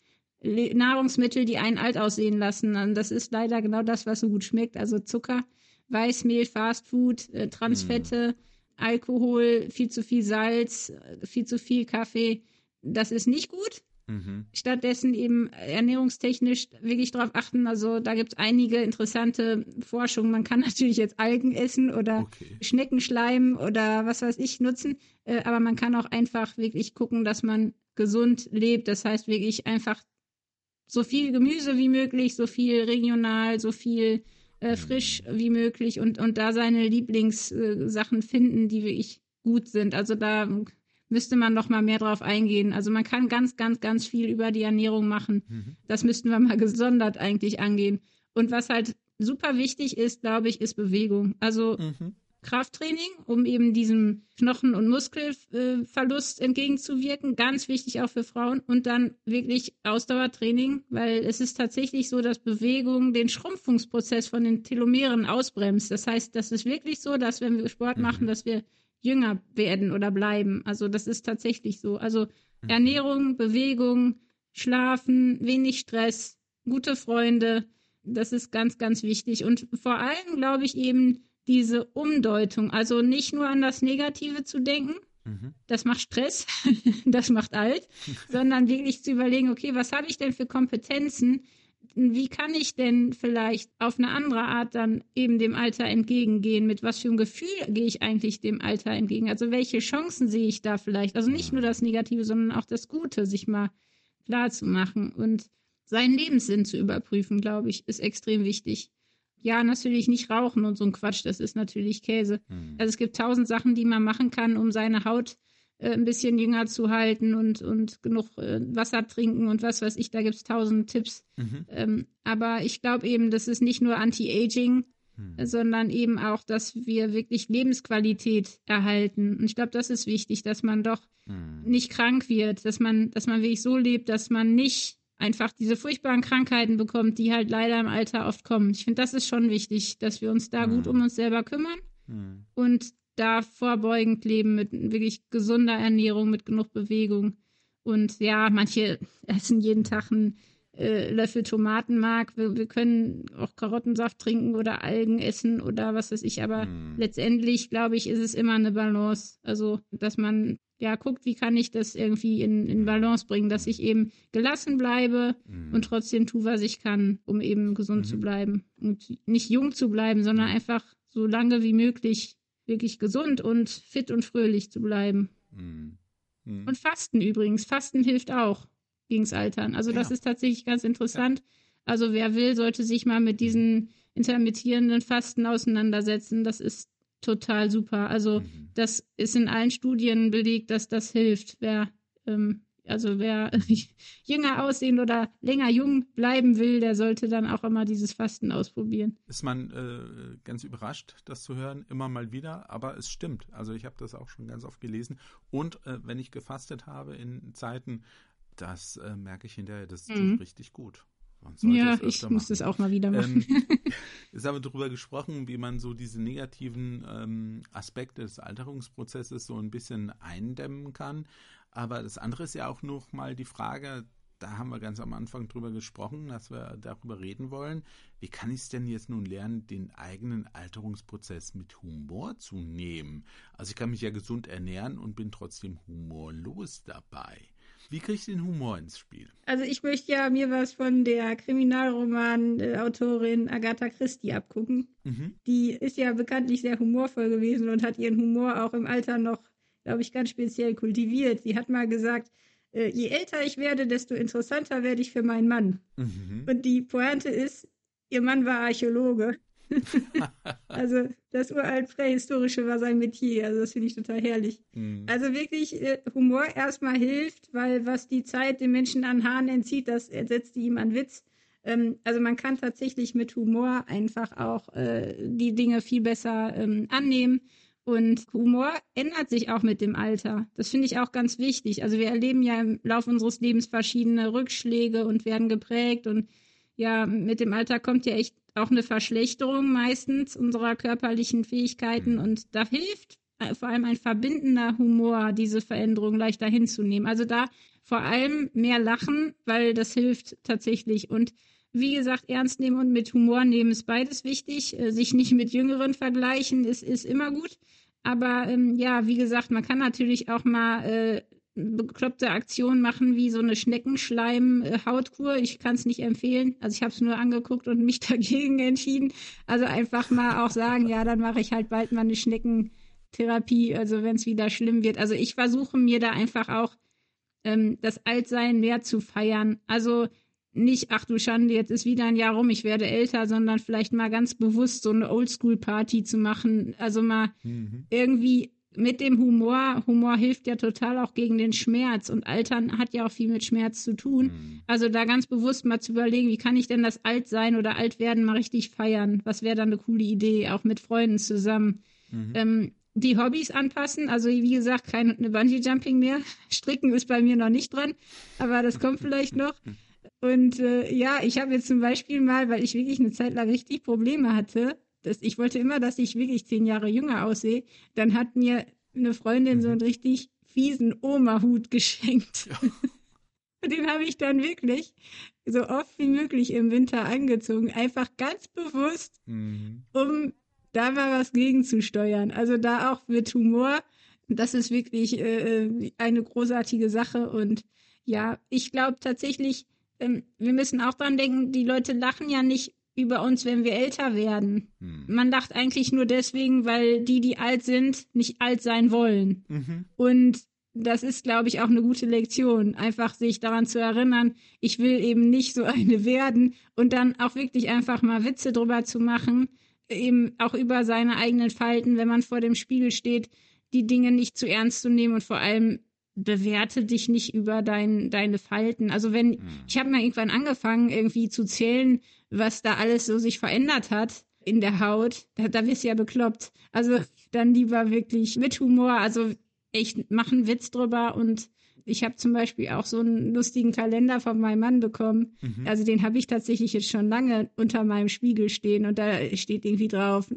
Nahrungsmittel, die einen alt aussehen lassen. Und das ist leider genau das, was so gut schmeckt. Also Zucker, Weißmehl, Fastfood, äh, Transfette, mm. Alkohol, viel zu viel Salz, äh, viel zu viel Kaffee das ist nicht gut. Mhm. Stattdessen eben ernährungstechnisch wirklich darauf achten. Also da gibt es einige interessante Forschungen. Man kann natürlich jetzt Algen essen oder okay. Schneckenschleim oder was weiß ich nutzen. Äh, aber man kann auch einfach wirklich gucken, dass man gesund lebt. Das heißt wirklich einfach so viel Gemüse wie möglich, so viel regional, so viel äh, frisch mhm. wie möglich und, und da seine Lieblingssachen finden, die wirklich gut sind. Also da müsste man noch mal mehr drauf eingehen. Also man kann ganz, ganz, ganz viel über die Ernährung machen. Mhm. Das müssten wir mal gesondert eigentlich angehen. Und was halt super wichtig ist, glaube ich, ist Bewegung. Also mhm. Krafttraining, um eben diesem Knochen- und Muskelverlust entgegenzuwirken. Ganz wichtig auch für Frauen. Und dann wirklich Ausdauertraining, weil es ist tatsächlich so, dass Bewegung den Schrumpfungsprozess von den Telomeren ausbremst. Das heißt, das ist wirklich so, dass wenn wir Sport mhm. machen, dass wir jünger werden oder bleiben. Also das ist tatsächlich so. Also mhm. Ernährung, Bewegung, Schlafen, wenig Stress, gute Freunde, das ist ganz, ganz wichtig. Und vor allem glaube ich eben diese Umdeutung, also nicht nur an das Negative zu denken, mhm. das macht Stress, das macht alt, sondern wirklich zu überlegen, okay, was habe ich denn für Kompetenzen, wie kann ich denn vielleicht auf eine andere Art dann eben dem Alter entgegengehen? Mit was für einem Gefühl gehe ich eigentlich dem Alter entgegen? Also welche Chancen sehe ich da vielleicht? Also nicht nur das Negative, sondern auch das Gute, sich mal klar zu machen und seinen Lebenssinn zu überprüfen, glaube ich, ist extrem wichtig. Ja, natürlich nicht rauchen und so ein Quatsch, das ist natürlich Käse. Mhm. Also es gibt tausend Sachen, die man machen kann, um seine Haut äh, ein bisschen jünger zu halten und, und genug äh, Wasser trinken und was weiß ich, da gibt es tausend Tipps. Mhm. Ähm, aber ich glaube eben, das ist nicht nur Anti-Aging, mhm. sondern eben auch, dass wir wirklich Lebensqualität erhalten. Und ich glaube, das ist wichtig, dass man doch mhm. nicht krank wird, dass man, dass man wirklich so lebt, dass man nicht einfach diese furchtbaren Krankheiten bekommt, die halt leider im Alter oft kommen. Ich finde, das ist schon wichtig, dass wir uns da gut um uns selber kümmern mhm. und da vorbeugend leben mit wirklich gesunder Ernährung, mit genug Bewegung. Und ja, manche essen jeden Tag einen äh, Löffel Tomatenmark. Wir, wir, können auch Karottensaft trinken oder Algen essen oder was weiß ich. Aber mm. letztendlich, glaube ich, ist es immer eine Balance. Also, dass man ja guckt, wie kann ich das irgendwie in, in Balance bringen, dass ich eben gelassen bleibe mm. und trotzdem tue, was ich kann, um eben gesund mm. zu mhm. bleiben. Und nicht jung zu bleiben, sondern mhm. einfach so lange wie möglich wirklich gesund und fit und fröhlich zu bleiben. Mhm. Und Fasten übrigens. Fasten hilft auch gegens Altern. Also das ist tatsächlich ganz interessant. Ja. Also wer will, sollte sich mal mit diesen intermittierenden Fasten auseinandersetzen. Das ist total super. Also mhm. das ist in allen Studien belegt, dass das hilft. Wer ähm, also wer jünger aussehen oder länger jung bleiben will, der sollte dann auch immer dieses Fasten ausprobieren. Ist man äh, ganz überrascht, das zu hören, immer mal wieder, aber es stimmt. Also ich habe das auch schon ganz oft gelesen. Und äh, wenn ich gefastet habe in Zeiten, das äh, merke ich hinterher, das mhm. tut richtig gut. Ja, ich machen. muss das auch mal wieder machen. Ähm, jetzt haben wir darüber gesprochen, wie man so diese negativen ähm, Aspekte des Alterungsprozesses so ein bisschen eindämmen kann. Aber das andere ist ja auch noch mal die Frage, da haben wir ganz am Anfang drüber gesprochen, dass wir darüber reden wollen. Wie kann ich es denn jetzt nun lernen, den eigenen Alterungsprozess mit Humor zu nehmen? Also ich kann mich ja gesund ernähren und bin trotzdem humorlos dabei. Wie kriege ich den Humor ins Spiel? Also ich möchte ja mir was von der Kriminalroman-Autorin Agatha Christie abgucken. Mhm. Die ist ja bekanntlich sehr humorvoll gewesen und hat ihren Humor auch im Alter noch, glaube ich, ganz speziell kultiviert. Sie hat mal gesagt, äh, je älter ich werde, desto interessanter werde ich für meinen Mann. Mhm. Und die Pointe ist, ihr Mann war Archäologe. also das uralt prähistorische war sein Metier. Also das finde ich total herrlich. Mhm. Also wirklich äh, Humor erstmal hilft, weil was die Zeit dem Menschen an Haaren entzieht, das ersetzt ihm an Witz. Ähm, also man kann tatsächlich mit Humor einfach auch äh, die Dinge viel besser ähm, annehmen. Und Humor ändert sich auch mit dem Alter. Das finde ich auch ganz wichtig. Also wir erleben ja im Laufe unseres Lebens verschiedene Rückschläge und werden geprägt und ja, mit dem Alter kommt ja echt auch eine Verschlechterung meistens unserer körperlichen Fähigkeiten mhm. und da hilft äh, vor allem ein verbindender Humor, diese Veränderung leichter hinzunehmen. Also da vor allem mehr lachen, weil das hilft tatsächlich. Und wie gesagt, ernst nehmen und mit Humor nehmen ist beides wichtig. Äh, sich nicht mit Jüngeren vergleichen ist, ist immer gut. Aber ähm, ja, wie gesagt, man kann natürlich auch mal äh, bekloppte Aktion machen wie so eine Schneckenschleim-Hautkur. Ich kann es nicht empfehlen. Also ich habe es nur angeguckt und mich dagegen entschieden. Also einfach mal auch sagen, ja, dann mache ich halt bald mal eine Schneckentherapie, also wenn es wieder schlimm wird. Also ich versuche mir da einfach auch ähm, das Altsein mehr zu feiern. Also nicht, ach du Schande, jetzt ist wieder ein Jahr rum, ich werde älter, sondern vielleicht mal ganz bewusst so eine Oldschool-Party zu machen. Also mal mhm. irgendwie mit dem Humor, Humor hilft ja total auch gegen den Schmerz und Altern hat ja auch viel mit Schmerz zu tun. Mhm. Also da ganz bewusst mal zu überlegen, wie kann ich denn das Altsein oder Altwerden mal richtig feiern? Was wäre dann eine coole Idee, auch mit Freunden zusammen? Mhm. Ähm, die Hobbys anpassen, also wie gesagt, kein Bungee-Jumping mehr. Stricken ist bei mir noch nicht dran, aber das kommt vielleicht noch. Und äh, ja, ich habe jetzt zum Beispiel mal, weil ich wirklich eine Zeit lang richtig Probleme hatte, das, ich wollte immer, dass ich wirklich zehn Jahre jünger aussehe. Dann hat mir eine Freundin mhm. so einen richtig fiesen Oma-Hut geschenkt. Ja. Den habe ich dann wirklich so oft wie möglich im Winter angezogen. Einfach ganz bewusst, mhm. um da mal was gegenzusteuern. Also da auch mit Humor. Das ist wirklich äh, eine großartige Sache. Und ja, ich glaube tatsächlich, ähm, wir müssen auch dran denken, die Leute lachen ja nicht über uns, wenn wir älter werden. Hm. Man lacht eigentlich nur deswegen, weil die, die alt sind, nicht alt sein wollen. Mhm. Und das ist, glaube ich, auch eine gute Lektion, einfach sich daran zu erinnern, ich will eben nicht so eine werden und dann auch wirklich einfach mal Witze drüber zu machen, eben auch über seine eigenen Falten, wenn man vor dem Spiegel steht, die Dinge nicht zu ernst zu nehmen und vor allem bewerte dich nicht über dein, deine Falten. Also wenn, mhm. ich habe mal irgendwann angefangen, irgendwie zu zählen, was da alles so sich verändert hat in der Haut, da, da wirst du ja bekloppt. Also dann lieber wirklich mit Humor, also echt machen Witz drüber und ich habe zum Beispiel auch so einen lustigen Kalender von meinem Mann bekommen. Mhm. Also den habe ich tatsächlich jetzt schon lange unter meinem Spiegel stehen und da steht irgendwie drauf,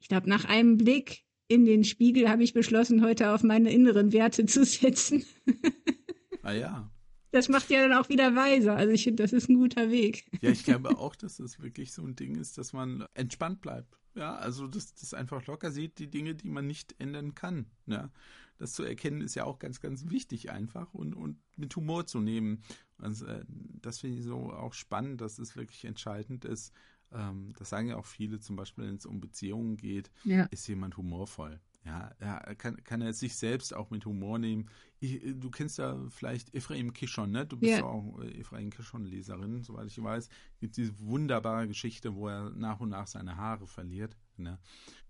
ich glaube, nach einem Blick in den Spiegel habe ich beschlossen, heute auf meine inneren Werte zu setzen. ah ja. Das macht ja dann auch wieder weiser. Also ich finde, das ist ein guter Weg. Ja, ich glaube auch, dass das wirklich so ein Ding ist, dass man entspannt bleibt. Ja, also das, das einfach locker sieht, die Dinge, die man nicht ändern kann. Ja, das zu erkennen ist ja auch ganz, ganz wichtig einfach und, und mit Humor zu nehmen. Also, äh, das finde ich so auch spannend, dass es wirklich entscheidend ist. Ähm, das sagen ja auch viele, zum Beispiel, wenn es um Beziehungen geht, ja. ist jemand humorvoll. Ja, er kann, kann er sich selbst auch mit Humor nehmen. Ich, du kennst ja vielleicht Ephraim Kishon, ne? Du bist ja, auch äh, Ephraim Kishon-Leserin, soweit ich weiß. Gibt diese wunderbare Geschichte, wo er nach und nach seine Haare verliert. Ne?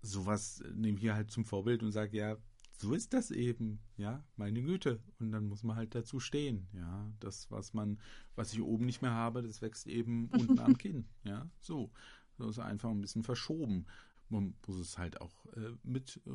Sowas nehme ich halt zum Vorbild und sage, ja, so ist das eben, ja, meine Güte. Und dann muss man halt dazu stehen, ja. Das, was man, was ich oben nicht mehr habe, das wächst eben unten am Kinn, ja. So. So ist einfach ein bisschen verschoben man muss es halt auch äh, mit äh,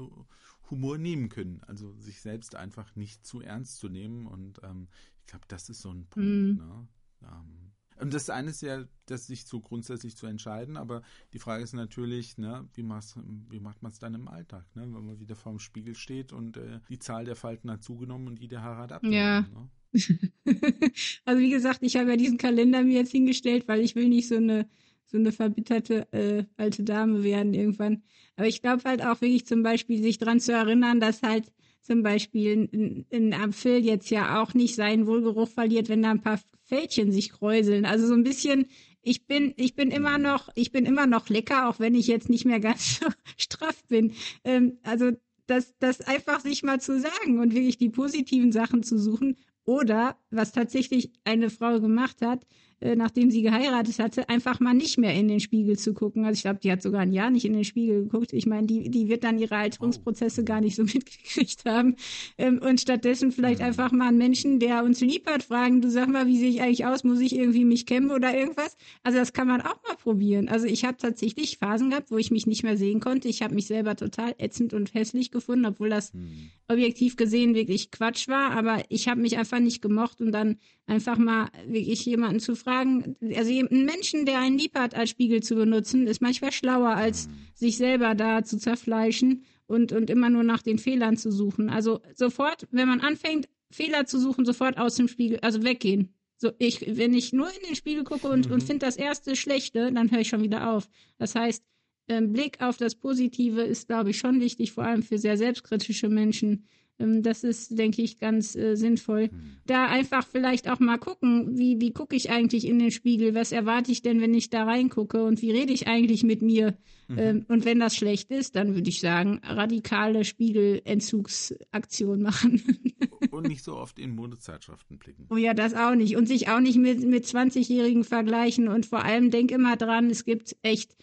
Humor nehmen können. Also sich selbst einfach nicht zu ernst zu nehmen. Und ähm, ich glaube, das ist so ein Punkt. Mm. Ne? Ähm, und das eine ist ja, das sich so grundsätzlich zu entscheiden, aber die Frage ist natürlich, ne, wie, wie macht man es dann im Alltag, ne, wenn man wieder vorm Spiegel steht und äh, die Zahl der Falten hat zugenommen und die der Haare hat abgenommen. Ja. Ne? also wie gesagt, ich habe ja diesen Kalender mir jetzt hingestellt, weil ich will nicht so eine so eine verbitterte äh, alte Dame werden irgendwann. Aber ich glaube halt auch wirklich zum Beispiel sich dran zu erinnern, dass halt zum Beispiel ein, ein Apfel jetzt ja auch nicht seinen Wohlgeruch verliert, wenn da ein paar Fältchen sich kräuseln. Also so ein bisschen, ich bin, ich bin immer noch, ich bin immer noch lecker, auch wenn ich jetzt nicht mehr ganz so straff bin. Ähm, also das, das einfach sich mal zu sagen und wirklich die positiven Sachen zu suchen. Oder was tatsächlich eine Frau gemacht hat, äh, nachdem sie geheiratet hatte, einfach mal nicht mehr in den Spiegel zu gucken. Also ich glaube, die hat sogar ein Jahr nicht in den Spiegel geguckt. Ich meine, die, die wird dann ihre Alterungsprozesse gar nicht so mitgekriegt haben. Ähm, und stattdessen vielleicht mhm. einfach mal einen Menschen, der uns lieb hat, fragen, du sag mal, wie sehe ich eigentlich aus? Muss ich irgendwie mich kämmen oder irgendwas? Also das kann man auch mal probieren. Also ich habe tatsächlich Phasen gehabt, wo ich mich nicht mehr sehen konnte. Ich habe mich selber total ätzend und hässlich gefunden, obwohl das mhm. objektiv gesehen wirklich Quatsch war. Aber ich habe mich einfach nicht gemocht und dann einfach mal wirklich jemanden zu fragen. Also einen Menschen, der einen lieb hat, als Spiegel zu benutzen, ist manchmal schlauer, als mhm. sich selber da zu zerfleischen und, und immer nur nach den Fehlern zu suchen. Also sofort, wenn man anfängt, Fehler zu suchen, sofort aus dem Spiegel, also weggehen. So, ich, wenn ich nur in den Spiegel gucke und, mhm. und finde das erste Schlechte, dann höre ich schon wieder auf. Das heißt, ähm, Blick auf das Positive ist, glaube ich, schon wichtig, vor allem für sehr selbstkritische Menschen, das ist, denke ich, ganz äh, sinnvoll. Hm. Da einfach vielleicht auch mal gucken, wie, wie gucke ich eigentlich in den Spiegel? Was erwarte ich denn, wenn ich da reingucke? Und wie rede ich eigentlich mit mir? Mhm. Ähm, und wenn das schlecht ist, dann würde ich sagen, radikale Spiegelentzugsaktion machen. und nicht so oft in Modezeitschriften blicken. Oh ja, das auch nicht. Und sich auch nicht mit, mit 20-Jährigen vergleichen. Und vor allem denk immer dran, es gibt echt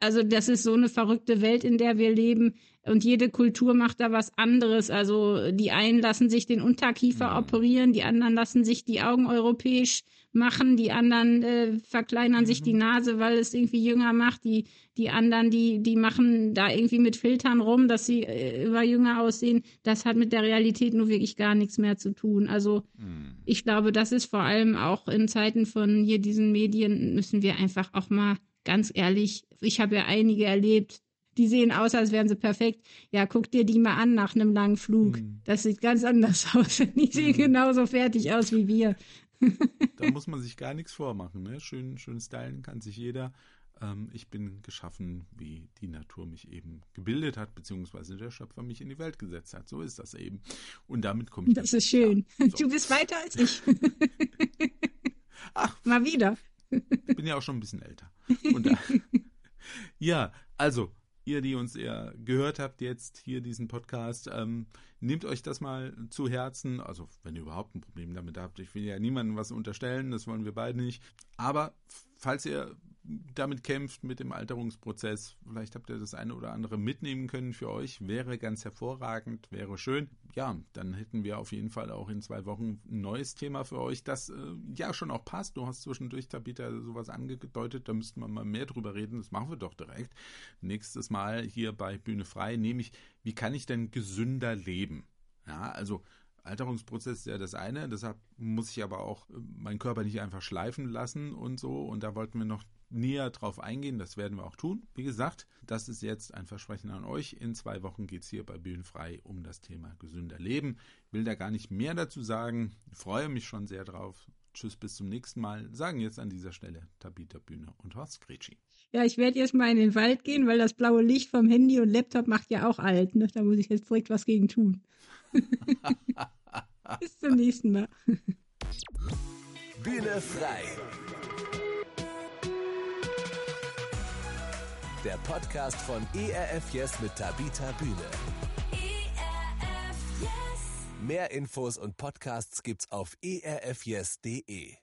also das ist so eine verrückte Welt, in der wir leben. Und jede Kultur macht da was anderes. Also die einen lassen sich den Unterkiefer mhm. operieren, die anderen lassen sich die Augen europäisch machen, die anderen äh, verkleinern mhm. sich die Nase, weil es irgendwie jünger macht, die, die anderen, die, die machen da irgendwie mit Filtern rum, dass sie äh, immer jünger aussehen. Das hat mit der Realität nur wirklich gar nichts mehr zu tun. Also mhm. ich glaube, das ist vor allem auch in Zeiten von hier diesen Medien müssen wir einfach auch mal ganz ehrlich, ich habe ja einige erlebt, die sehen aus, als wären sie perfekt. Ja, guck dir die mal an nach einem langen Flug. Mhm. Das sieht ganz anders aus. Die sehen mhm. genauso fertig aus wie wir. da muss man sich gar nichts vormachen. Ne? Schön, schön stylen kann sich jeder. Ähm, ich bin geschaffen, wie die Natur mich eben gebildet hat, beziehungsweise der Schöpfer mich in die Welt gesetzt hat. So ist das eben. Und damit komme ich. Das ist schön. So. Du bist weiter als ich. Ach. Mal wieder. Ich bin ja auch schon ein bisschen älter. Äh, ja, also, ihr, die uns eher gehört habt jetzt hier diesen Podcast, ähm, nehmt euch das mal zu Herzen. Also, wenn ihr überhaupt ein Problem damit habt. Ich will ja niemandem was unterstellen, das wollen wir beide nicht. Aber falls ihr damit kämpft mit dem Alterungsprozess. Vielleicht habt ihr das eine oder andere mitnehmen können für euch. Wäre ganz hervorragend, wäre schön. Ja, dann hätten wir auf jeden Fall auch in zwei Wochen ein neues Thema für euch, das äh, ja schon auch passt. Du hast zwischendurch, Tabitha, sowas angedeutet. Da müssten wir mal mehr drüber reden. Das machen wir doch direkt. Nächstes Mal hier bei Bühne frei, nämlich, wie kann ich denn gesünder leben? Ja, also Alterungsprozess ist ja das eine, deshalb muss ich aber auch meinen Körper nicht einfach schleifen lassen und so. Und da wollten wir noch näher drauf eingehen. Das werden wir auch tun. Wie gesagt, das ist jetzt ein Versprechen an euch. In zwei Wochen geht es hier bei Bühnenfrei um das Thema gesünder Leben. Will da gar nicht mehr dazu sagen. Ich freue mich schon sehr drauf. Tschüss, bis zum nächsten Mal. Sagen jetzt an dieser Stelle Tabita Bühne und Horst Gretschi. Ja, ich werde jetzt mal in den Wald gehen, weil das blaue Licht vom Handy und Laptop macht ja auch alt. Ne? Da muss ich jetzt direkt was gegen tun. bis zum nächsten Mal. Bühne frei. Der Podcast von ERF Yes mit Tabita Bühne. ERF Yes. Mehr Infos und Podcasts gibt's auf erfyes.de.